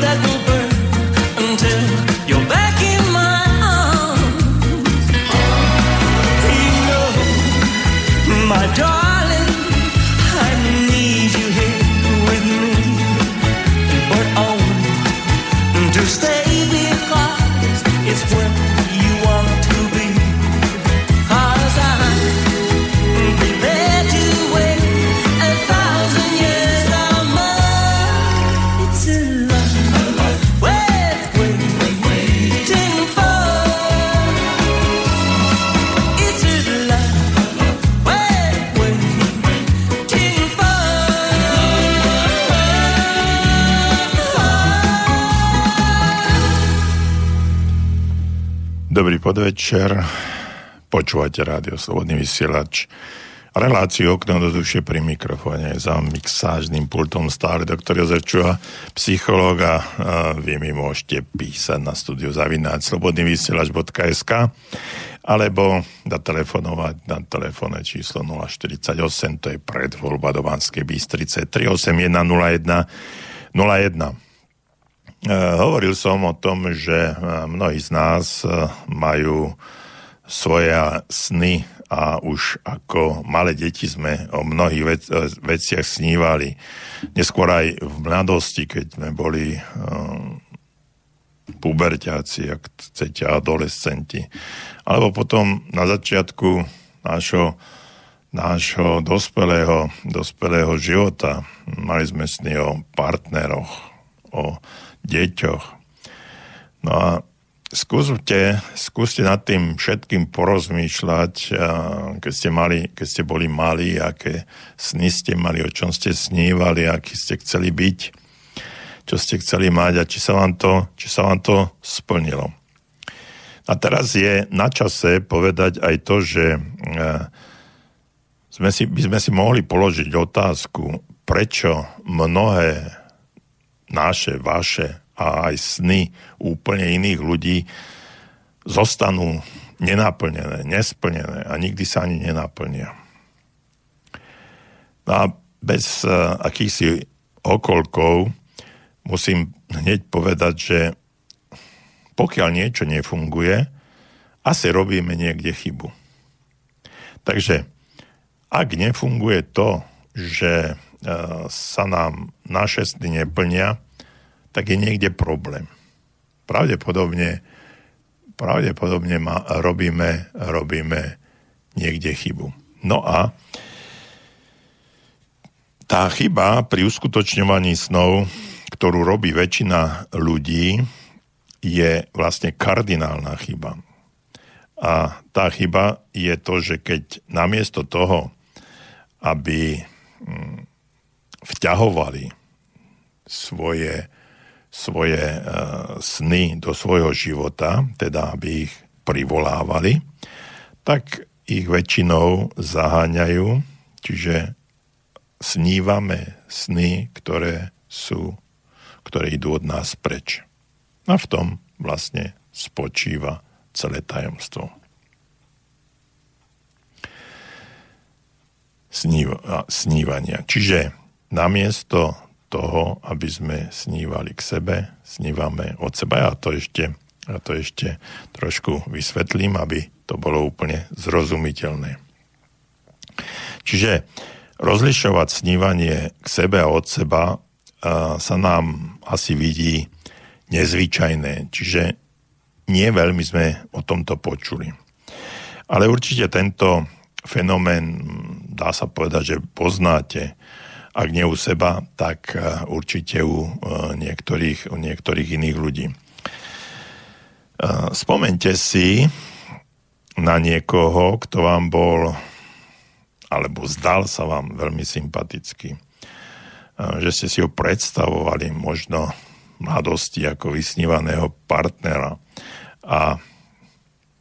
that podvečer. Počúvate rádio Slobodný vysielač. Reláciu okno do duše pri mikrofóne za mixážnym pultom stále doktor Jozef Čuha, psychológ a vy mi môžete písať na studiu zavináč slobodnyvysielač.sk alebo zatelefonovať na telefónne číslo 048, to je predvoľba do Banskej Bystrice 381 01 01. E, hovoril som o tom, že e, mnohí z nás e, majú svoje sny a už ako malé deti sme o mnohých vec, veciach snívali. Neskôr aj v mladosti, keď sme boli um, puberťáci, ak chcete, adolescenti. Alebo potom na začiatku nášho, nášho dospelého, dospelého života mali sme sny o partneroch, o deťoch. No a skúste, skúste nad tým všetkým porozmýšľať, keď ste, mali, keď ste boli malí, aké sny ste mali, o čom ste snívali, aký ste chceli byť, čo ste chceli mať a či sa vám to, či sa vám to splnilo. A teraz je na čase povedať aj to, že
sme si, by sme si mohli položiť otázku, prečo mnohé naše, vaše a aj sny úplne iných ľudí zostanú nenaplnené, nesplnené a nikdy sa ani nenaplnia. No a bez uh, akýchsi okolkov musím hneď povedať, že pokiaľ niečo nefunguje, asi robíme niekde chybu. Takže ak nefunguje to, že sa nám naše sny neplnia, tak je niekde problém. Pravdepodobne pravdepodobne ma, robíme, robíme niekde chybu. No a tá chyba pri uskutočňovaní snov, ktorú robí väčšina ľudí, je vlastne kardinálna chyba. A tá chyba je to, že keď namiesto toho, aby mm, vťahovali svoje svoje uh, sny do svojho života, teda aby ich privolávali, tak ich väčšinou zaháňajú, čiže snívame sny, ktoré sú, ktoré idú od nás preč. A v tom vlastne spočíva celé tajomstvo. Sníva, snívania. Čiže namiesto toho, aby sme snívali k sebe, snívame od seba. Ja to ešte, ja to ešte trošku vysvetlím, aby to bolo úplne zrozumiteľné. Čiže rozlišovať snívanie k sebe a od seba sa nám asi vidí nezvyčajné, čiže nie veľmi sme o tomto počuli. Ale určite tento fenomén, dá sa povedať, že poznáte ak nie u seba, tak e, určite u e, niektorých, u niektorých iných ľudí. E, spomente si na niekoho, kto vám bol alebo zdal sa vám veľmi sympatický. Že ste si ho predstavovali možno mladosti ako vysnívaného partnera a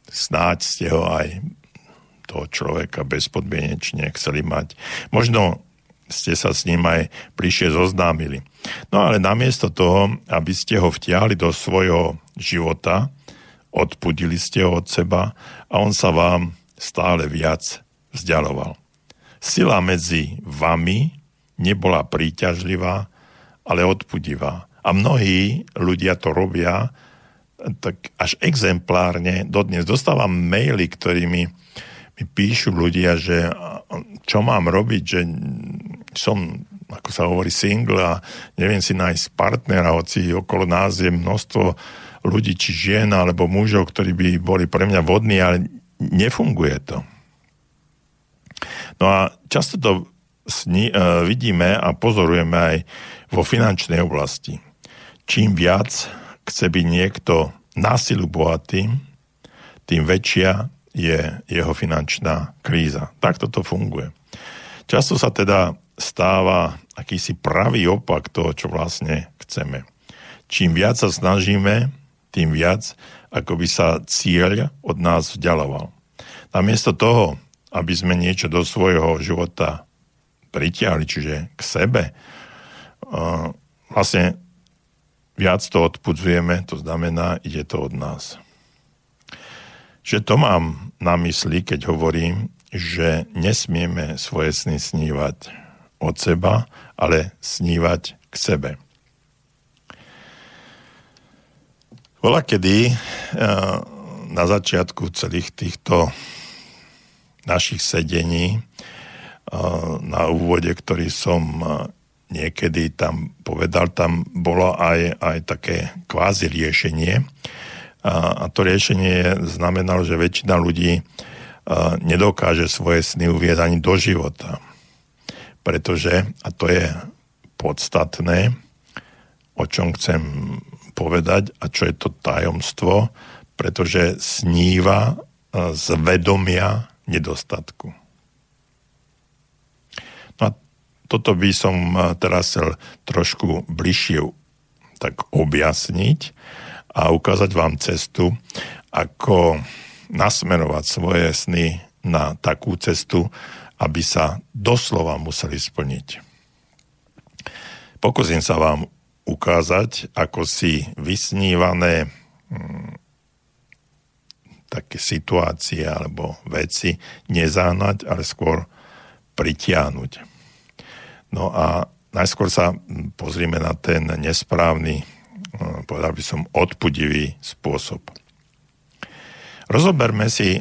snáď ste ho aj toho človeka bezpodmienečne chceli mať. Možno ste sa s ním aj bližšie zoznámili. No ale namiesto toho, aby ste ho vtiahli do svojho života, odpudili ste ho od seba a on sa vám stále viac vzdialoval. Sila medzi vami nebola príťažlivá, ale odpudivá. A mnohí ľudia to robia tak až exemplárne. Dodnes dostávam maily, ktorými mi píšu ľudia, že čo mám robiť, že som, ako sa hovorí, single a neviem si nájsť partnera, hoci okolo nás je množstvo ľudí, či žien alebo mužov, ktorí by boli pre mňa vodní, ale nefunguje to. No a často to sni, uh, vidíme a pozorujeme aj vo finančnej oblasti. Čím viac chce byť niekto násilu bohatým, tým väčšia je jeho finančná kríza. Takto to funguje. Často sa teda stáva akýsi pravý opak toho, čo vlastne chceme. Čím viac sa snažíme, tým viac, ako by sa cieľ od nás vzdialoval. Namiesto toho, aby sme niečo do svojho života pritiahli, čiže k sebe, vlastne viac to odpudzujeme, to znamená, ide to od nás. Že to mám na mysli, keď hovorím, že nesmieme svoje sny snívať od seba, ale snívať k sebe. Bola kedy eh, na začiatku celých týchto našich sedení eh, na úvode, ktorý som eh, niekedy tam povedal, tam bolo aj, aj také kvázi riešenie. A to riešenie znamenalo, že väčšina ľudí nedokáže svoje sny uvieť ani do života pretože, a to je podstatné, o čom chcem povedať a čo je to tajomstvo, pretože sníva e, z vedomia nedostatku. No a toto by som e, teraz chcel trošku bližšie tak objasniť a ukázať vám cestu, ako nasmerovať svoje sny na takú cestu, aby sa doslova museli splniť. Pokúsim sa vám ukázať, ako si vysnívané hm, také situácie alebo veci nezáhnať, ale skôr pritiahnuť. No a najskôr sa pozrime na ten nesprávny, hm, povedal by som, odpudivý spôsob. Rozoberme si e,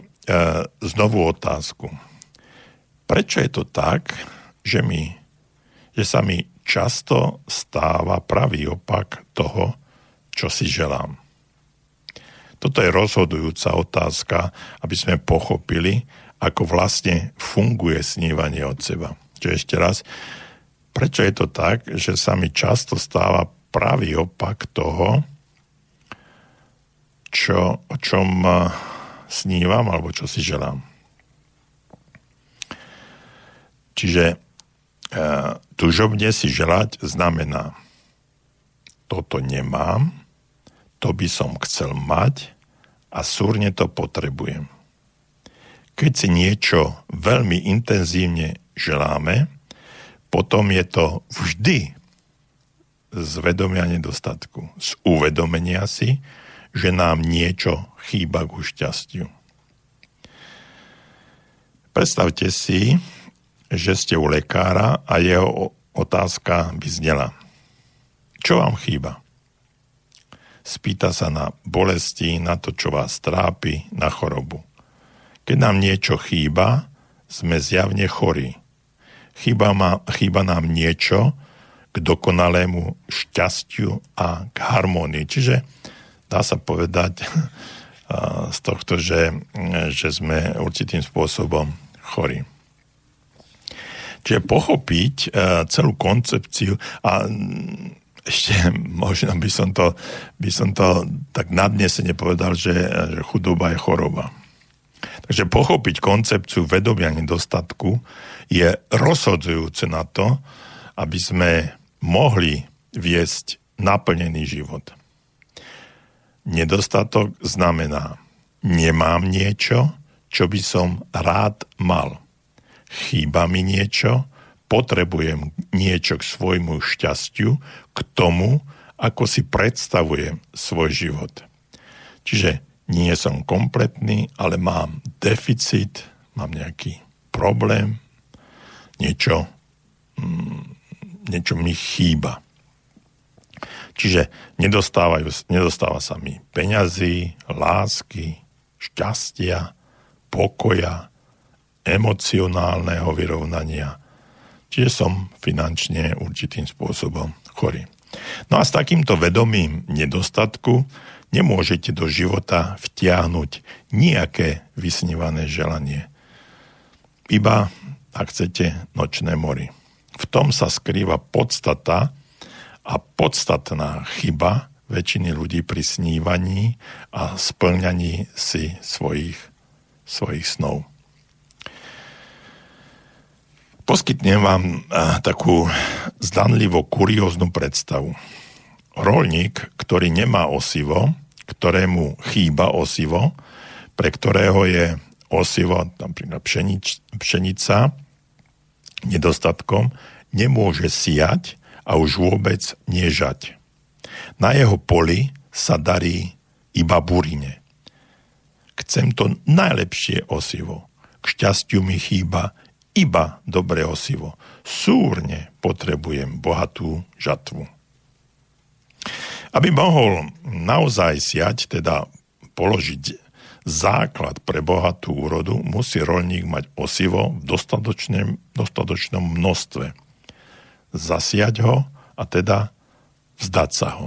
znovu otázku. Prečo je to tak, že, mi, že sa mi často stáva pravý opak toho, čo si želám? Toto je rozhodujúca otázka, aby sme pochopili, ako vlastne funguje snívanie od seba. Čiže ešte raz, prečo je to tak, že sa mi často stáva pravý opak toho, čo, o čom snívam alebo čo si želám. Čiže e, tužobne si želať znamená toto nemám, to by som chcel mať a súrne to potrebujem. Keď si niečo veľmi intenzívne želáme, potom je to vždy z vedomia nedostatku, z uvedomenia si, že nám niečo chýba ku šťastiu. Predstavte si, že ste u lekára a jeho otázka by znela. Čo vám chýba? Spýta sa na bolesti, na to, čo vás trápi, na chorobu. Keď nám niečo chýba, sme zjavne chorí. Chýba, ma, chýba nám niečo k dokonalému šťastiu a k harmonii. Čiže dá sa povedať z tohto, že, že sme určitým spôsobom chorí. Čiže pochopiť e, celú koncepciu a ešte možno by som to, by som to tak nadnesene povedal, že, že chudoba je choroba. Takže pochopiť koncepciu vedomia nedostatku je rozhodzujúce na to, aby sme mohli viesť naplnený život. Nedostatok znamená, nemám niečo, čo by som rád mal. Chýba mi niečo, potrebujem niečo k svojmu šťastiu, k tomu, ako si predstavujem svoj život. Čiže nie som kompletný, ale mám deficit, mám nejaký problém, niečo, mm, niečo mi chýba. Čiže nedostáva sa mi peňazí, lásky, šťastia, pokoja, emocionálneho vyrovnania. Čiže som finančne určitým spôsobom chorý. No a s takýmto vedomím nedostatku nemôžete do života vtiahnuť nejaké vysnívané želanie. Iba, ak chcete, nočné mori. V tom sa skrýva podstata a podstatná chyba väčšiny ľudí pri snívaní a splňaní si svojich, svojich snov. Poskytnem vám takú zdanlivo kurióznu predstavu. Rolník, ktorý nemá osivo, ktorému chýba osivo, pre ktorého je osivo, napríklad pšenič, pšenica, nedostatkom, nemôže siať a už vôbec nežať. Na jeho poli sa darí iba burine. Chcem to najlepšie osivo. K šťastiu mi chýba iba dobré osivo. Súrne potrebujem bohatú žatvu. Aby mohol naozaj siať, teda položiť základ pre bohatú úrodu, musí rolník mať osivo v dostatočnom, množstve zasiať ho a teda vzdať sa ho.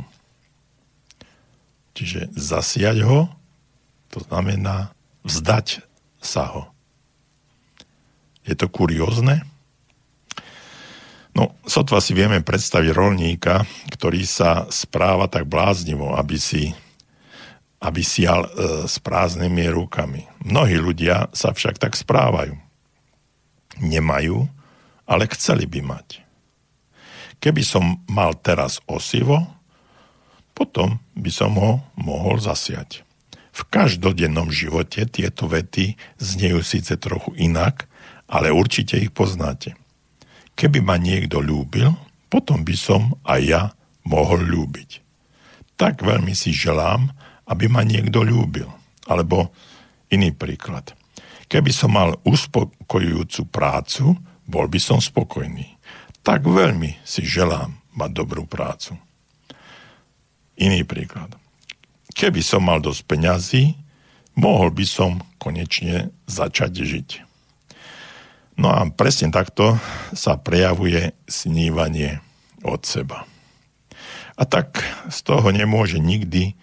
Čiže zasiať ho, to znamená vzdať sa ho. Je to kuriózne? No, sotva si vieme predstaviť rolníka, ktorý sa správa tak bláznivo, aby si aby sial e, s prázdnymi rukami. Mnohí ľudia sa však tak správajú. Nemajú, ale chceli by mať. Keby som mal teraz osivo, potom by som ho mohol zasiať. V každodennom živote tieto vety znejú síce trochu inak, ale určite ich poznáte. Keby ma niekto ľúbil, potom by som aj ja mohol ľúbiť. Tak veľmi si želám, aby ma niekto ľúbil. Alebo iný príklad. Keby som mal uspokojujúcu prácu, bol by som spokojný. Tak veľmi si želám mať dobrú prácu. Iný príklad. Keby som mal dosť peňazí, mohol by som konečne začať žiť. No a presne takto sa prejavuje snívanie od seba. A tak z toho nemôže nikdy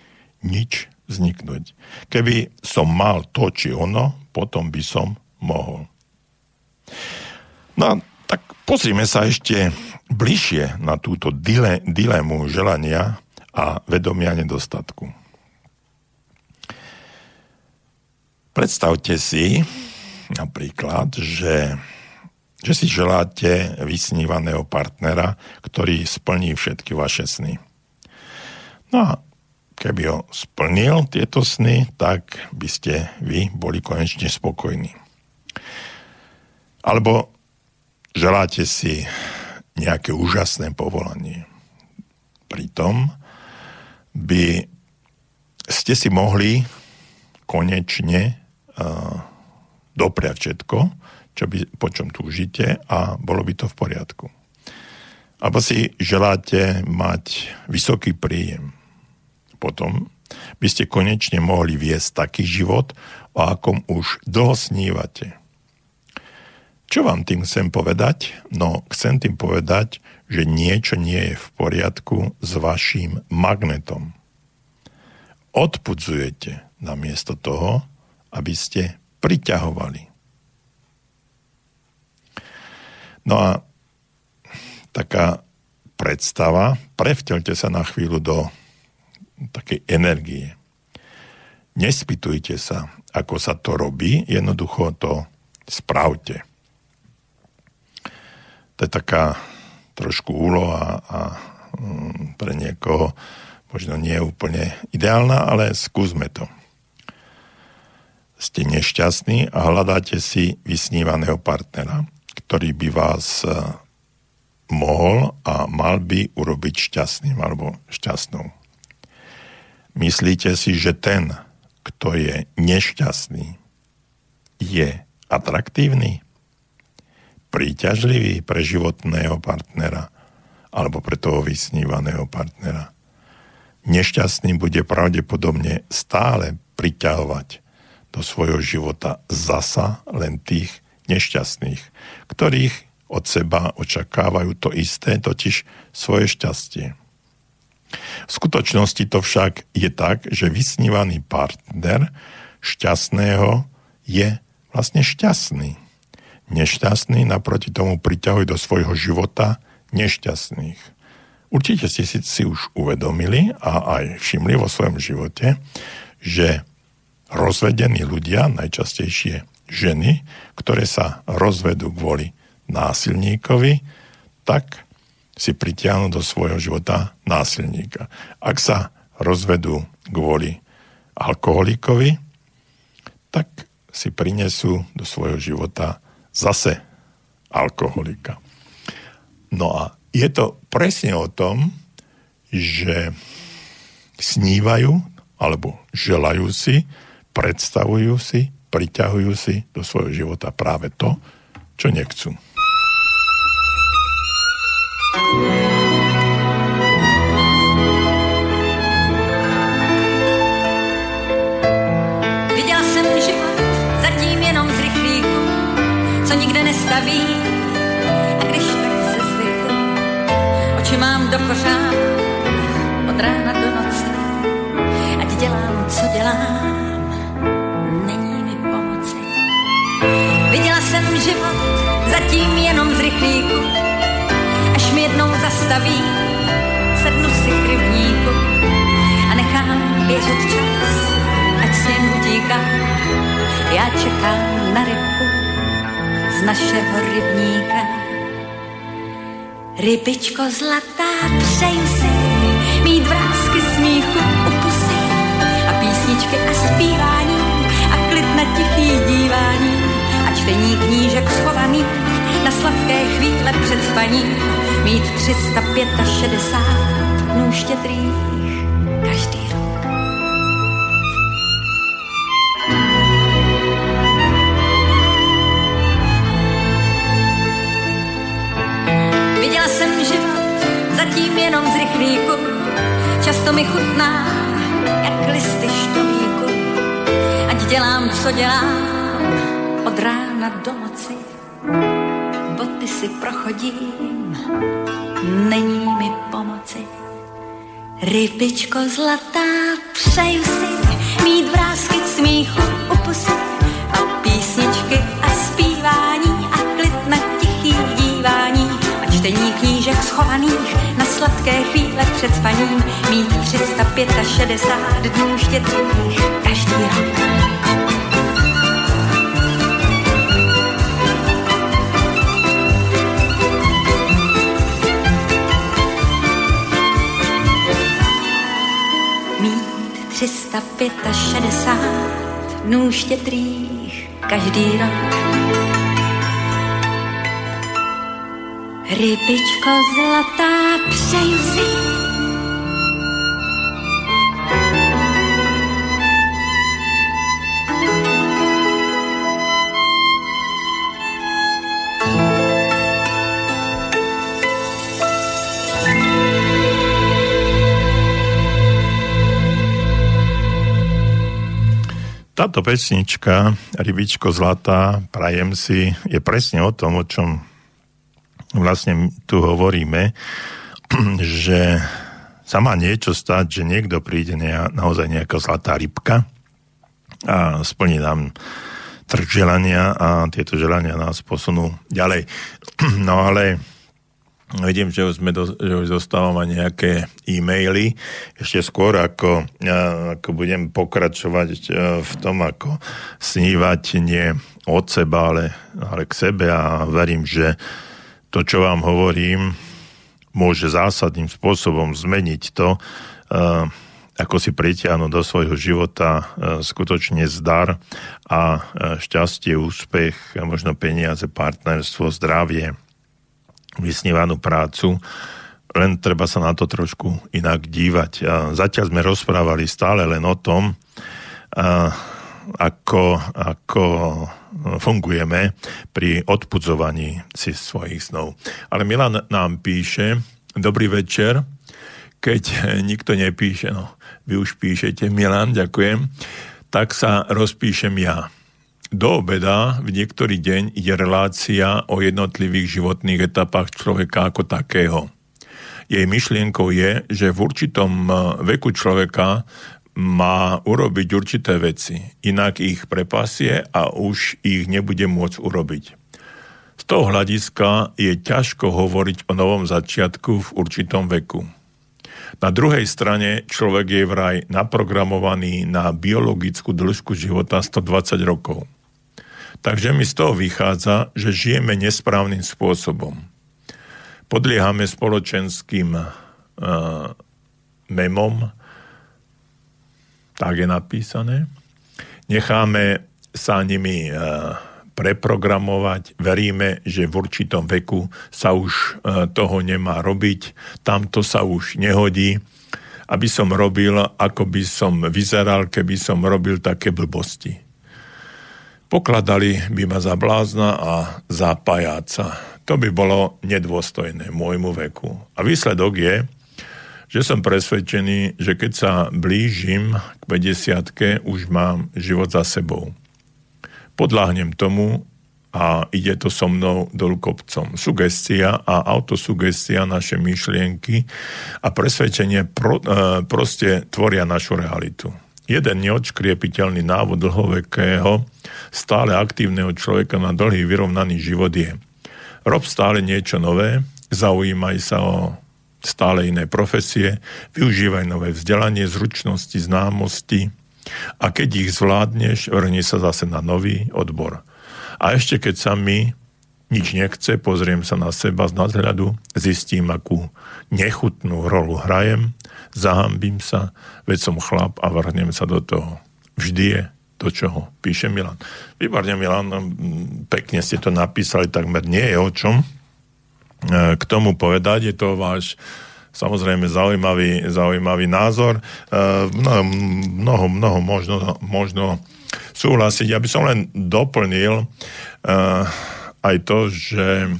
nič vzniknúť. Keby som mal to či ono, potom by som mohol. No a tak pozrime sa ešte bližšie na túto dile, dilemu želania a vedomia nedostatku. Predstavte si napríklad, že, že si želáte vysnívaného partnera, ktorý splní všetky vaše sny. No a keby ho splnil tieto sny, tak by ste vy boli konečne spokojní. Alebo želáte si nejaké úžasné povolanie. Pritom by ste si mohli konečne uh, dopriať všetko, čo by, po čom túžite a bolo by to v poriadku. Alebo si želáte mať vysoký príjem potom by ste konečne mohli viesť taký život, o akom už dlho snívate. Čo vám tým chcem povedať? No, chcem tým povedať, že niečo nie je v poriadku s vašim magnetom. Odpudzujete namiesto toho, aby ste priťahovali. No a taká predstava, prevtelte sa na chvíľu do takej energie. Nespýtujte sa, ako sa to robí, jednoducho to spravte. To je taká trošku úloha a mm, pre niekoho možno nie je úplne ideálna, ale skúsme to. Ste nešťastní a hľadáte si vysnívaného partnera, ktorý by vás e, mohol a mal by urobiť šťastným alebo šťastnou. Myslíte si, že ten, kto je nešťastný, je atraktívny, príťažlivý pre životného partnera alebo pre toho vysnívaného partnera. Nešťastný bude pravdepodobne stále priťahovať do svojho života zasa len tých nešťastných, ktorých od seba očakávajú to isté, totiž svoje šťastie. V skutočnosti to však je tak, že vysnívaný partner šťastného je vlastne šťastný. Nešťastný naproti tomu priťahuje do svojho života nešťastných. Určite ste si, si už uvedomili a aj všimli vo svojom živote, že rozvedení ľudia, najčastejšie ženy, ktoré sa rozvedú kvôli násilníkovi, tak si pritiahnu do svojho života násilníka. Ak sa rozvedú kvôli alkoholikovi, tak si prinesú do svojho života zase alkoholika. No a je to presne o tom, že snívajú alebo želajú si, predstavujú si, priťahujú si do svojho života práve to, čo nechcú.
Viděla jsem život zatím jenom z rychlíku, co nikde nestaví. A když tak se zvyknu, oči mám do kořán, zatím jenom z rychlíku, mi jednou zastaví, sednu si k rybníku a nechám běžet čas, ať se jen utíká. Já čekám na rybku z našeho rybníka. Rybičko zlatá, přeju si mít vrázky smíchu u pusy a písničky a zpívání a klid na tichý dívání, ať čtení knížek schovaných na sladké chvíle před spaním mít 365 dnů štědrých každý rok. Viděla jsem život zatím jenom z rychlíku, často mi chutná jak listy štomíku. Ať dělám, co dělám, od rána do noci, boty si prochodím, není mi pomoci. Rybičko zlatá, přeju si mít vrázky smíchu u pusy a písničky a zpívání a klid na tichý dívání a čtení knížek schovaných na sladké chvíle před spaním mít 365 dnů štědrých každý rok. 365 dnů štědrých každý rok. Rybičko zlatá, přeju si
Táto pesnička Rybičko zlatá, prajem si, je presne o tom, o čom vlastne tu hovoríme, že sa má niečo stať, že niekto príde na, naozaj nejaká zlatá rybka a splní nám trh želania a tieto želania nás posunú ďalej. No ale Vidím, že už, sme do, že už dostávame nejaké e-maily. Ešte skôr, ako, ako budem pokračovať e, v tom, ako snívať nie od seba, ale, ale k sebe a verím, že to, čo vám hovorím, môže zásadným spôsobom zmeniť to, e, ako si pritiahnuť do svojho života e, skutočne zdar a šťastie, úspech, možno peniaze, partnerstvo, zdravie, vysnívanú prácu, len treba sa na to trošku inak dívať. A zatiaľ sme rozprávali stále len o tom, a, ako, ako fungujeme pri odpudzovaní si svojich snov. Ale Milan nám píše, dobrý večer, keď nikto nepíše, no vy už píšete, Milan, ďakujem, tak sa rozpíšem ja. Do obeda v niektorý deň je relácia o jednotlivých životných etapách človeka ako takého. Jej myšlienkou je, že v určitom e, veku človeka má urobiť určité veci, inak ich prepasie a už ich nebude môcť urobiť. Z toho hľadiska je ťažko hovoriť o novom začiatku v určitom veku. Na druhej strane človek je vraj naprogramovaný na biologickú dĺžku života 120 rokov. Takže mi z toho vychádza, že žijeme nesprávnym spôsobom. Podliehame spoločenským uh, memom, tak je napísané. Necháme sa nimi uh, preprogramovať, veríme, že v určitom veku sa už uh, toho nemá robiť, tamto sa už nehodí, aby som robil, ako by som vyzeral, keby som robil také blbosti. Pokladali by ma za blázna a za pajáca. To by bolo nedôstojné môjmu veku. A výsledok je, že som presvedčený, že keď sa blížim k 50 už mám život za sebou. Podláhnem tomu a ide to so mnou dolu kopcom. Sugestia a autosugestia, naše myšlienky a presvedčenie pro, e, proste tvoria našu realitu. Jeden neodškriepiteľný návod dlhovekého, stále aktívneho človeka na dlhý vyrovnaný život je rob stále niečo nové, zaujímaj sa o stále iné profesie, využívaj nové vzdelanie, zručnosti, známosti a keď ich zvládneš, vrni sa zase na nový odbor. A ešte keď sa mi nič nechce, pozriem sa na seba z nadhľadu, zistím, akú nechutnú rolu hrajem, zahambím sa, veď som chlap a vrhnem sa do toho. Vždy je do čoho píše Milan. Výborne, Milan, pekne ste to napísali, takmer nie je o čom k tomu povedať. Je to váš samozrejme zaujímavý, zaujímavý názor. Mnoho, mnoho, mnoho možno, možno súhlasiť. Ja by som len doplnil aj to, že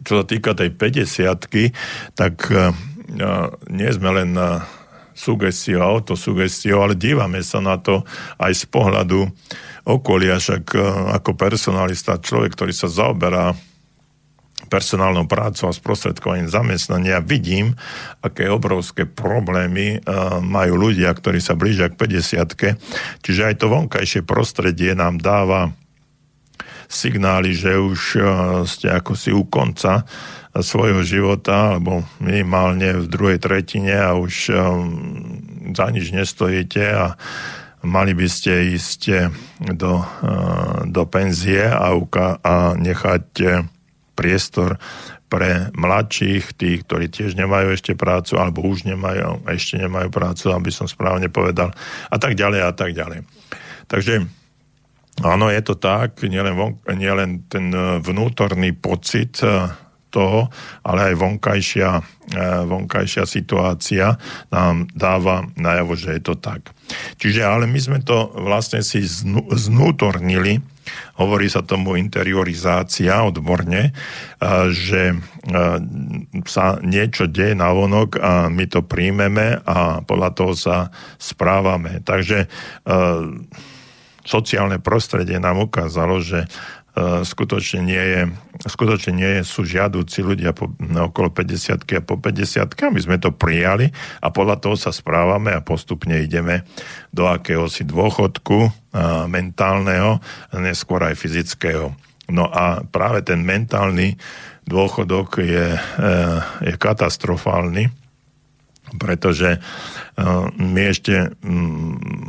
čo sa týka tej 50 tak nie sme len sugestiou, autosugestiou, ale dívame sa na to aj z pohľadu okolia, však ako personalista, človek, ktorý sa zaoberá personálnou prácou a sprostredkovaním zamestnania vidím, aké obrovské problémy majú ľudia, ktorí sa blížia k 50 Čiže aj to vonkajšie prostredie nám dáva signály, že už ste ako si u konca svojho života, alebo minimálne v druhej tretine a už za nič nestojíte a mali by ste ísť do, do penzie a, a nechať priestor pre mladších, tých, ktorí tiež nemajú ešte prácu, alebo už nemajú, ešte nemajú prácu, aby som správne povedal, a tak ďalej, a tak ďalej. Takže áno, je to tak, nielen, von, nielen ten vnútorný pocit toho, ale aj vonkajšia, e, vonkajšia situácia nám dáva najavo, že je to tak. Čiže ale my sme to vlastne si znútornili Hovorí sa tomu interiorizácia odborne, že sa niečo deje na vonok a my to príjmeme a podľa toho sa správame. Takže sociálne prostredie nám ukázalo, že E, skutočne nie, je, skutočne nie sú žiadúci ľudia po, okolo 50 a po 50 my sme to prijali a podľa toho sa správame a postupne ideme do akéhosi dôchodku a, mentálneho, neskôr aj fyzického. No a práve ten mentálny dôchodok je, e, je katastrofálny, pretože uh, my ešte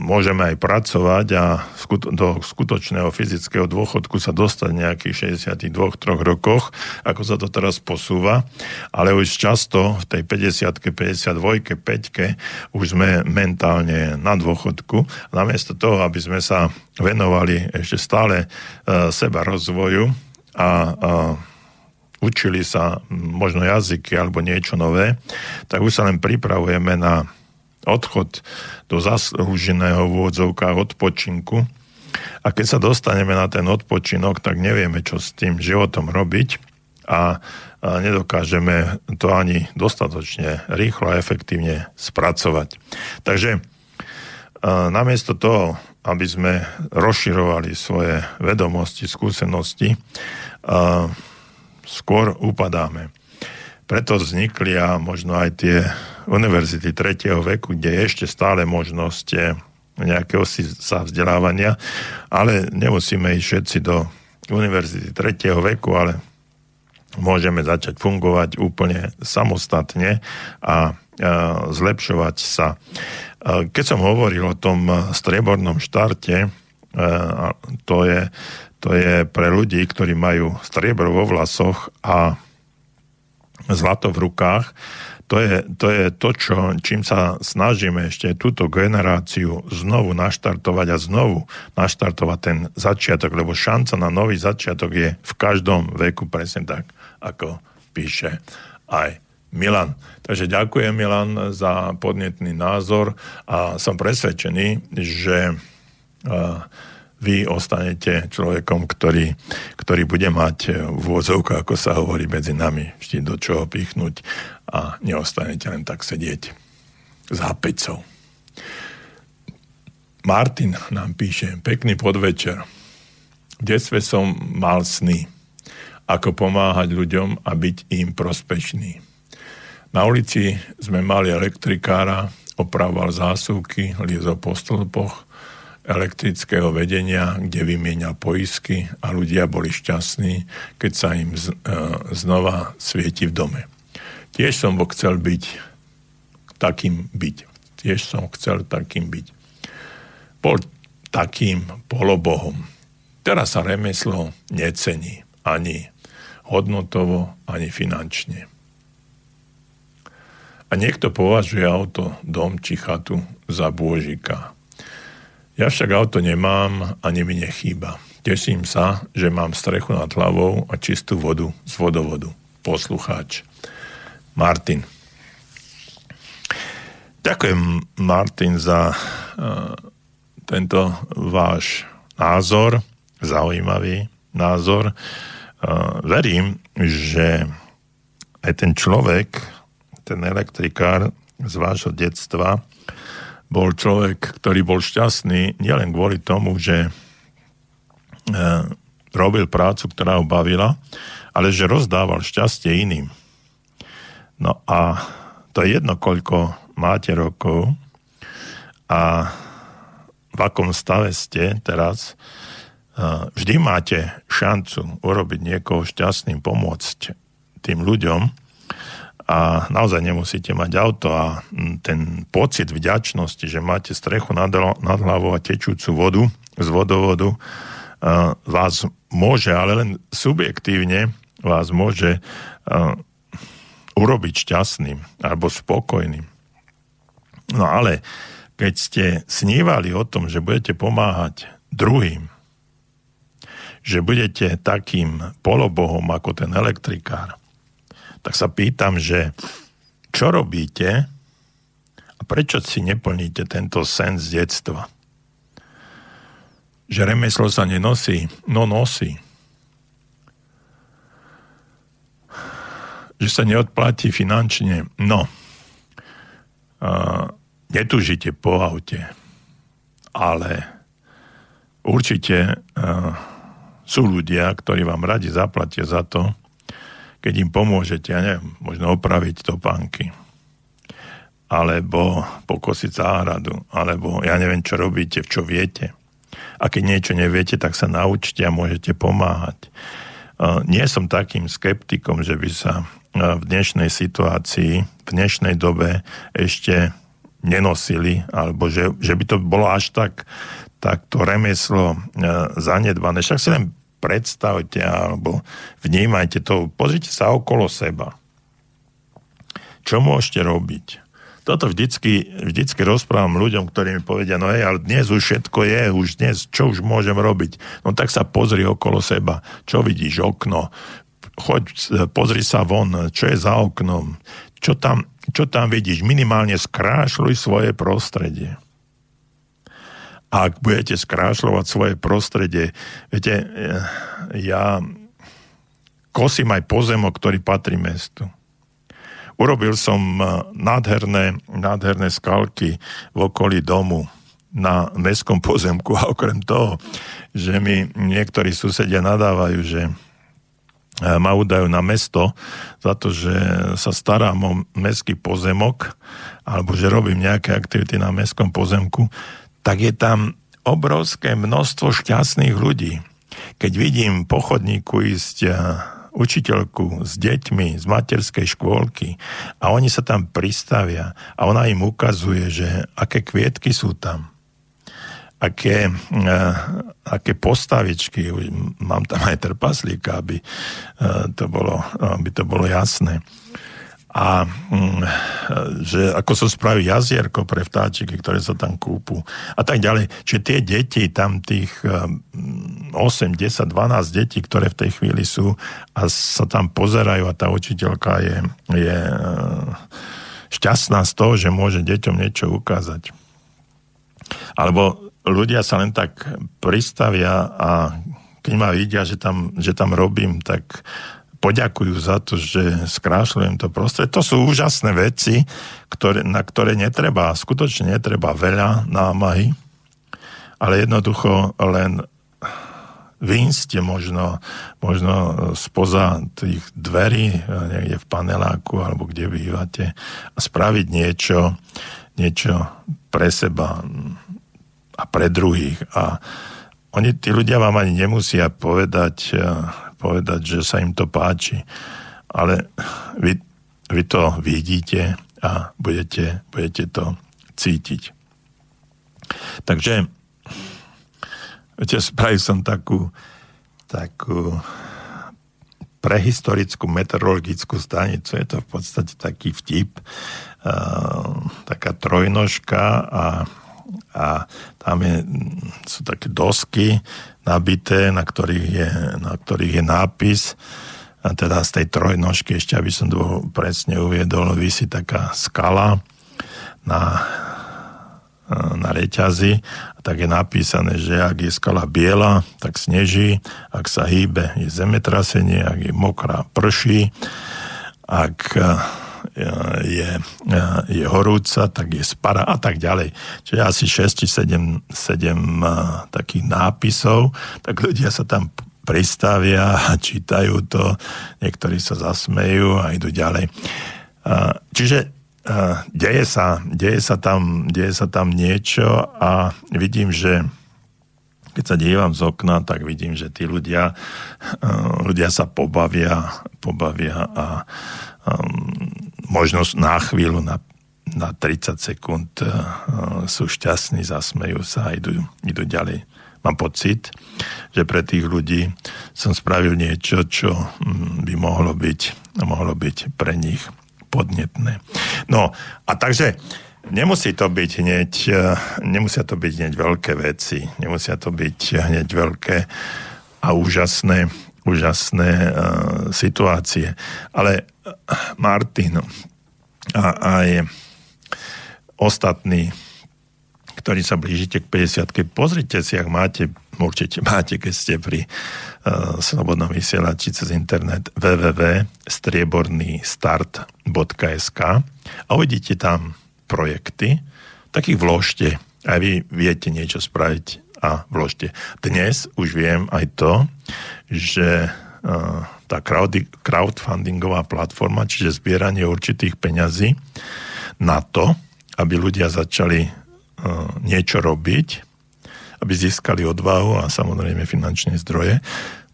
môžeme aj pracovať a do skutočného fyzického dôchodku sa dostať nejakých 62-3 rokoch, ako sa to teraz posúva, ale už často v tej 50 52 5 už sme mentálne na dôchodku. Namiesto toho, aby sme sa venovali ešte stále uh, seba rozvoju a uh, učili sa možno jazyky alebo niečo nové, tak už sa len pripravujeme na odchod do zaslúženého v odpočinku. A keď sa dostaneme na ten odpočinok, tak nevieme, čo s tým životom robiť a nedokážeme to ani dostatočne rýchlo a efektívne spracovať. Takže namiesto toho, aby sme rozširovali svoje vedomosti, skúsenosti, skôr upadáme. Preto vznikli a možno aj tie univerzity tretieho veku, kde je ešte stále možnosť nejakého si sa vzdelávania, ale nemusíme ísť všetci do univerzity tretieho veku, ale môžeme začať fungovať úplne samostatne a zlepšovať sa. Keď som hovoril o tom striebornom štarte, to je to je pre ľudí, ktorí majú striebro vo vlasoch a zlato v rukách. To je, to je to, čo, čím sa snažíme ešte túto generáciu znovu naštartovať a znovu naštartovať ten začiatok, lebo šanca na nový začiatok je v každom veku presne tak, ako píše aj Milan. Takže ďakujem Milan za podnetný názor a som presvedčený, že uh, vy ostanete človekom, ktorý, ktorý bude mať v úvodzovkách, ako sa hovorí medzi nami, vždy do čoho pichnúť a neostanete len tak sedieť s hápecou. Martin nám píše, pekný podvečer. V detstve som mal sny, ako pomáhať ľuďom a byť im prospešný. Na ulici sme mali elektrikára, opravoval zásuvky, liezol po stĺpoch, elektrického vedenia, kde vymienial poisky a ľudia boli šťastní, keď sa im z, e, znova svieti v dome. Tiež som chcel byť takým byť. Tiež som chcel takým byť. Bol takým polobohom. Teraz sa remeslo necení ani hodnotovo, ani finančne. A niekto považuje auto, dom či chatu za bôžika Ja však auto nemám, ani mi nechýba. Teším sa, že mám strechu nad hlavou a čistú vodu z vodovodu. Poslucháč. Martin. Ďakujem, Martin, za uh, tento váš názor, zaujímavý názor. Uh, verím, že aj ten človek, ten elektrikár z vášho detstva, bol človek, ktorý bol šťastný nielen kvôli tomu, že uh, robil prácu, ktorá ho bavila, ale že rozdával šťastie iným. No a to je jedno, koľko máte rokov a v akom stave ste teraz, vždy máte šancu urobiť niekoho šťastným, pomôcť tým ľuďom a naozaj nemusíte mať auto a ten pocit vďačnosti, že máte strechu nad, hlavou a tečúcu vodu z vodovodu, vás môže, ale len subjektívne vás môže urobiť šťastným alebo spokojným. No ale keď ste snívali o tom, že budete pomáhať druhým, že budete takým polobohom ako ten elektrikár, tak sa pýtam, že čo robíte a prečo si neplníte tento sen z detstva? Že remeslo sa nenosí, no nosí. Že sa neodplatí finančne, no. Uh, netužite po aute, ale určite uh, sú ľudia, ktorí vám radi zaplatia za to, keď im pomôžete, ja neviem, možno opraviť topánky, alebo pokosiť záhradu, alebo ja neviem, čo robíte, čo viete. A keď niečo neviete, tak sa naučte a môžete pomáhať. Uh, nie som takým skeptikom, že by sa uh, v dnešnej situácii, v dnešnej dobe ešte nenosili, alebo že, že by to bolo až tak, tak to remeslo e, zanedbané. Však si len predstavte alebo vnímajte to, pozrite sa okolo seba. Čo môžete robiť? Toto vždycky, vždycky rozprávam ľuďom, ktorí mi povedia, no hej, ale dnes už všetko je, už dnes, čo už môžem robiť? No tak sa pozri okolo seba. Čo vidíš? Okno. Choď, pozri sa von, čo je za oknom. Čo tam, čo tam vidíš, minimálne skrášľuj svoje prostredie. A ak budete skrášľovať svoje prostredie, viete, eh, ja kosím aj pozemok, ktorý patrí mestu. Urobil som eh, nádherné, nádherné skalky v okolí domu na mestskom pozemku a okrem toho, že mi niektorí susedia nadávajú, že E, ma udajú na mesto za to, že sa starám o mestský pozemok alebo že robím nejaké aktivity na mestskom pozemku, tak je tam obrovské množstvo šťastných ľudí. Keď vidím po chodníku ísť e, učiteľku s deťmi z materskej škôlky a oni sa tam pristavia a ona im ukazuje, že aké kvietky sú tam aké, uh, aké postavičky, mám tam aj trpaslíka, aby, uh, to, bolo, aby to bolo jasné. A um, že ako sa spraví jazierko pre vtáčiky, ktoré sa tam kúpu a tak ďalej. Čiže tie deti, tam tých uh, 8, 10, 12 detí, ktoré v tej chvíli sú a sa tam pozerajú a tá učiteľka je, je uh, šťastná z toho, že môže deťom niečo ukázať. Alebo ľudia sa len tak pristavia a keď ma vidia, že tam, že tam robím, tak poďakujú za to, že skrášľujem to prostredie. To sú úžasné veci, ktoré, na ktoré netreba, skutočne netreba veľa námahy, ale jednoducho len vynste možno, možno spoza tých dverí, niekde v paneláku alebo kde bývate a spraviť niečo, niečo pre seba a pre druhých. A oni, tí ľudia vám ani nemusia povedať, povedať, že sa im to páči. Ale vy, vy to vidíte a budete, budete to cítiť. Takže viete, spravil som takú, takú prehistorickú meteorologickú stanicu. Je to v podstate taký vtip, uh, taká trojnožka a a tam je, sú také dosky nabité, na ktorých je, na ktorých je nápis. A teda z tej trojnožky, ešte aby som to presne uviedol, vysí taká skala na, na reťazi. A tak je napísané, že ak je skala biela, tak sneží, ak sa hýbe, je zemetrasenie, ak je mokrá, prší, ak je, je horúca, tak je spara a tak ďalej. Čiže asi 6 či 7, 7 takých nápisov, tak ľudia sa tam pristavia a čítajú to, niektorí sa zasmejú a idú ďalej. Čiže deje sa, deje sa, tam, deje sa tam niečo a vidím, že keď sa dívam z okna, tak vidím, že tí ľudia, ľudia sa pobavia, pobavia a možno na chvíľu, na, na 30 sekúnd uh, sú šťastní, zasmejú sa a idú, idú ďalej mám pocit, že pre tých ľudí som spravil niečo, čo mm, by mohlo byť, mohlo byť pre nich podnetné. No a takže nemusí to byť hneď, e, nemusia to byť hneď veľké veci, nemusia to byť hneď veľké a úžasné, úžasné uh, situácie. Ale uh, Martin a aj ostatní ktorí sa blížite k 50 pozrite si, ak máte, určite máte, keď ste pri uh, slobodnom vysielači cez internet www.striebornystart.sk a uvidíte tam projekty, takých vložte, aj vy viete niečo spraviť a vložte. Dnes už viem aj to, že uh, tá crowdfundingová platforma, čiže zbieranie určitých peňazí na to, aby ľudia začali niečo robiť, aby získali odvahu a samozrejme finančné zdroje,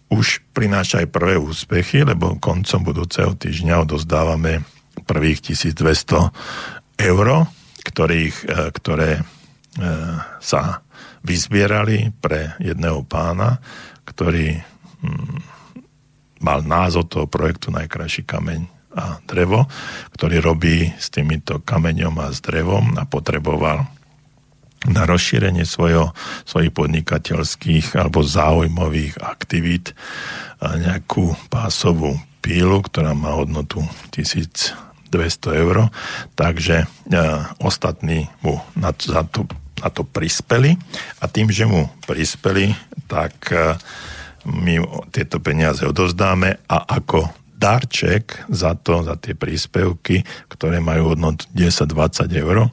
už prináša aj prvé úspechy, lebo koncom budúceho týždňa odozdávame prvých 1200 eur, ktorých, e, ktoré e, sa vyzbierali pre jedného pána, ktorý mm, mal názov toho projektu Najkrajší kameň a drevo, ktorý robí s týmito kameňom a s drevom a potreboval na rozšírenie svojho, svojich podnikateľských alebo záujmových aktivít nejakú pásovú pílu, ktorá má hodnotu 1200 eur, takže ostatní mu na, za to, na to prispeli a tým, že mu prispeli, tak my tieto peniaze odozdáme a ako darček za to, za tie príspevky, ktoré majú hodnotu 10-20 eur,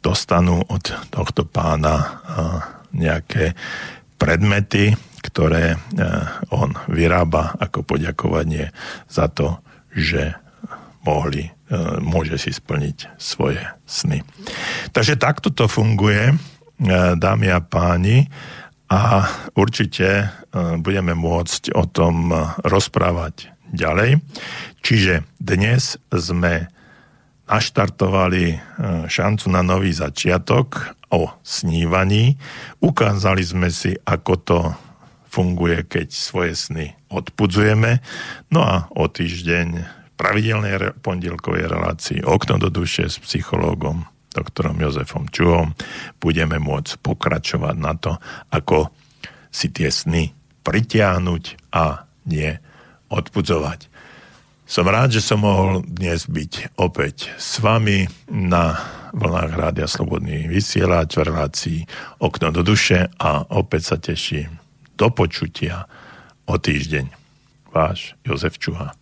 dostanú od tohto pána nejaké predmety, ktoré on vyrába ako poďakovanie za to, že mohli, môže si splniť svoje sny. Takže takto to funguje, dámy a páni, a určite budeme môcť o tom rozprávať ďalej. Čiže dnes sme naštartovali e, šancu na nový začiatok o snívaní. Ukázali sme si, ako to funguje, keď svoje sny odpudzujeme. No a o týždeň pravidelnej pondelkovej relácii Okno do duše s psychológom doktorom Jozefom Čuhom budeme môcť pokračovať na to, ako si tie sny pritiahnuť a nie odpudzovať. Som rád, že som mohol dnes byť opäť s vami na vlnách Rádia Slobodný vysielač v relácii Okno do duše a opäť sa teším do počutia o týždeň. Váš Jozef Čuha.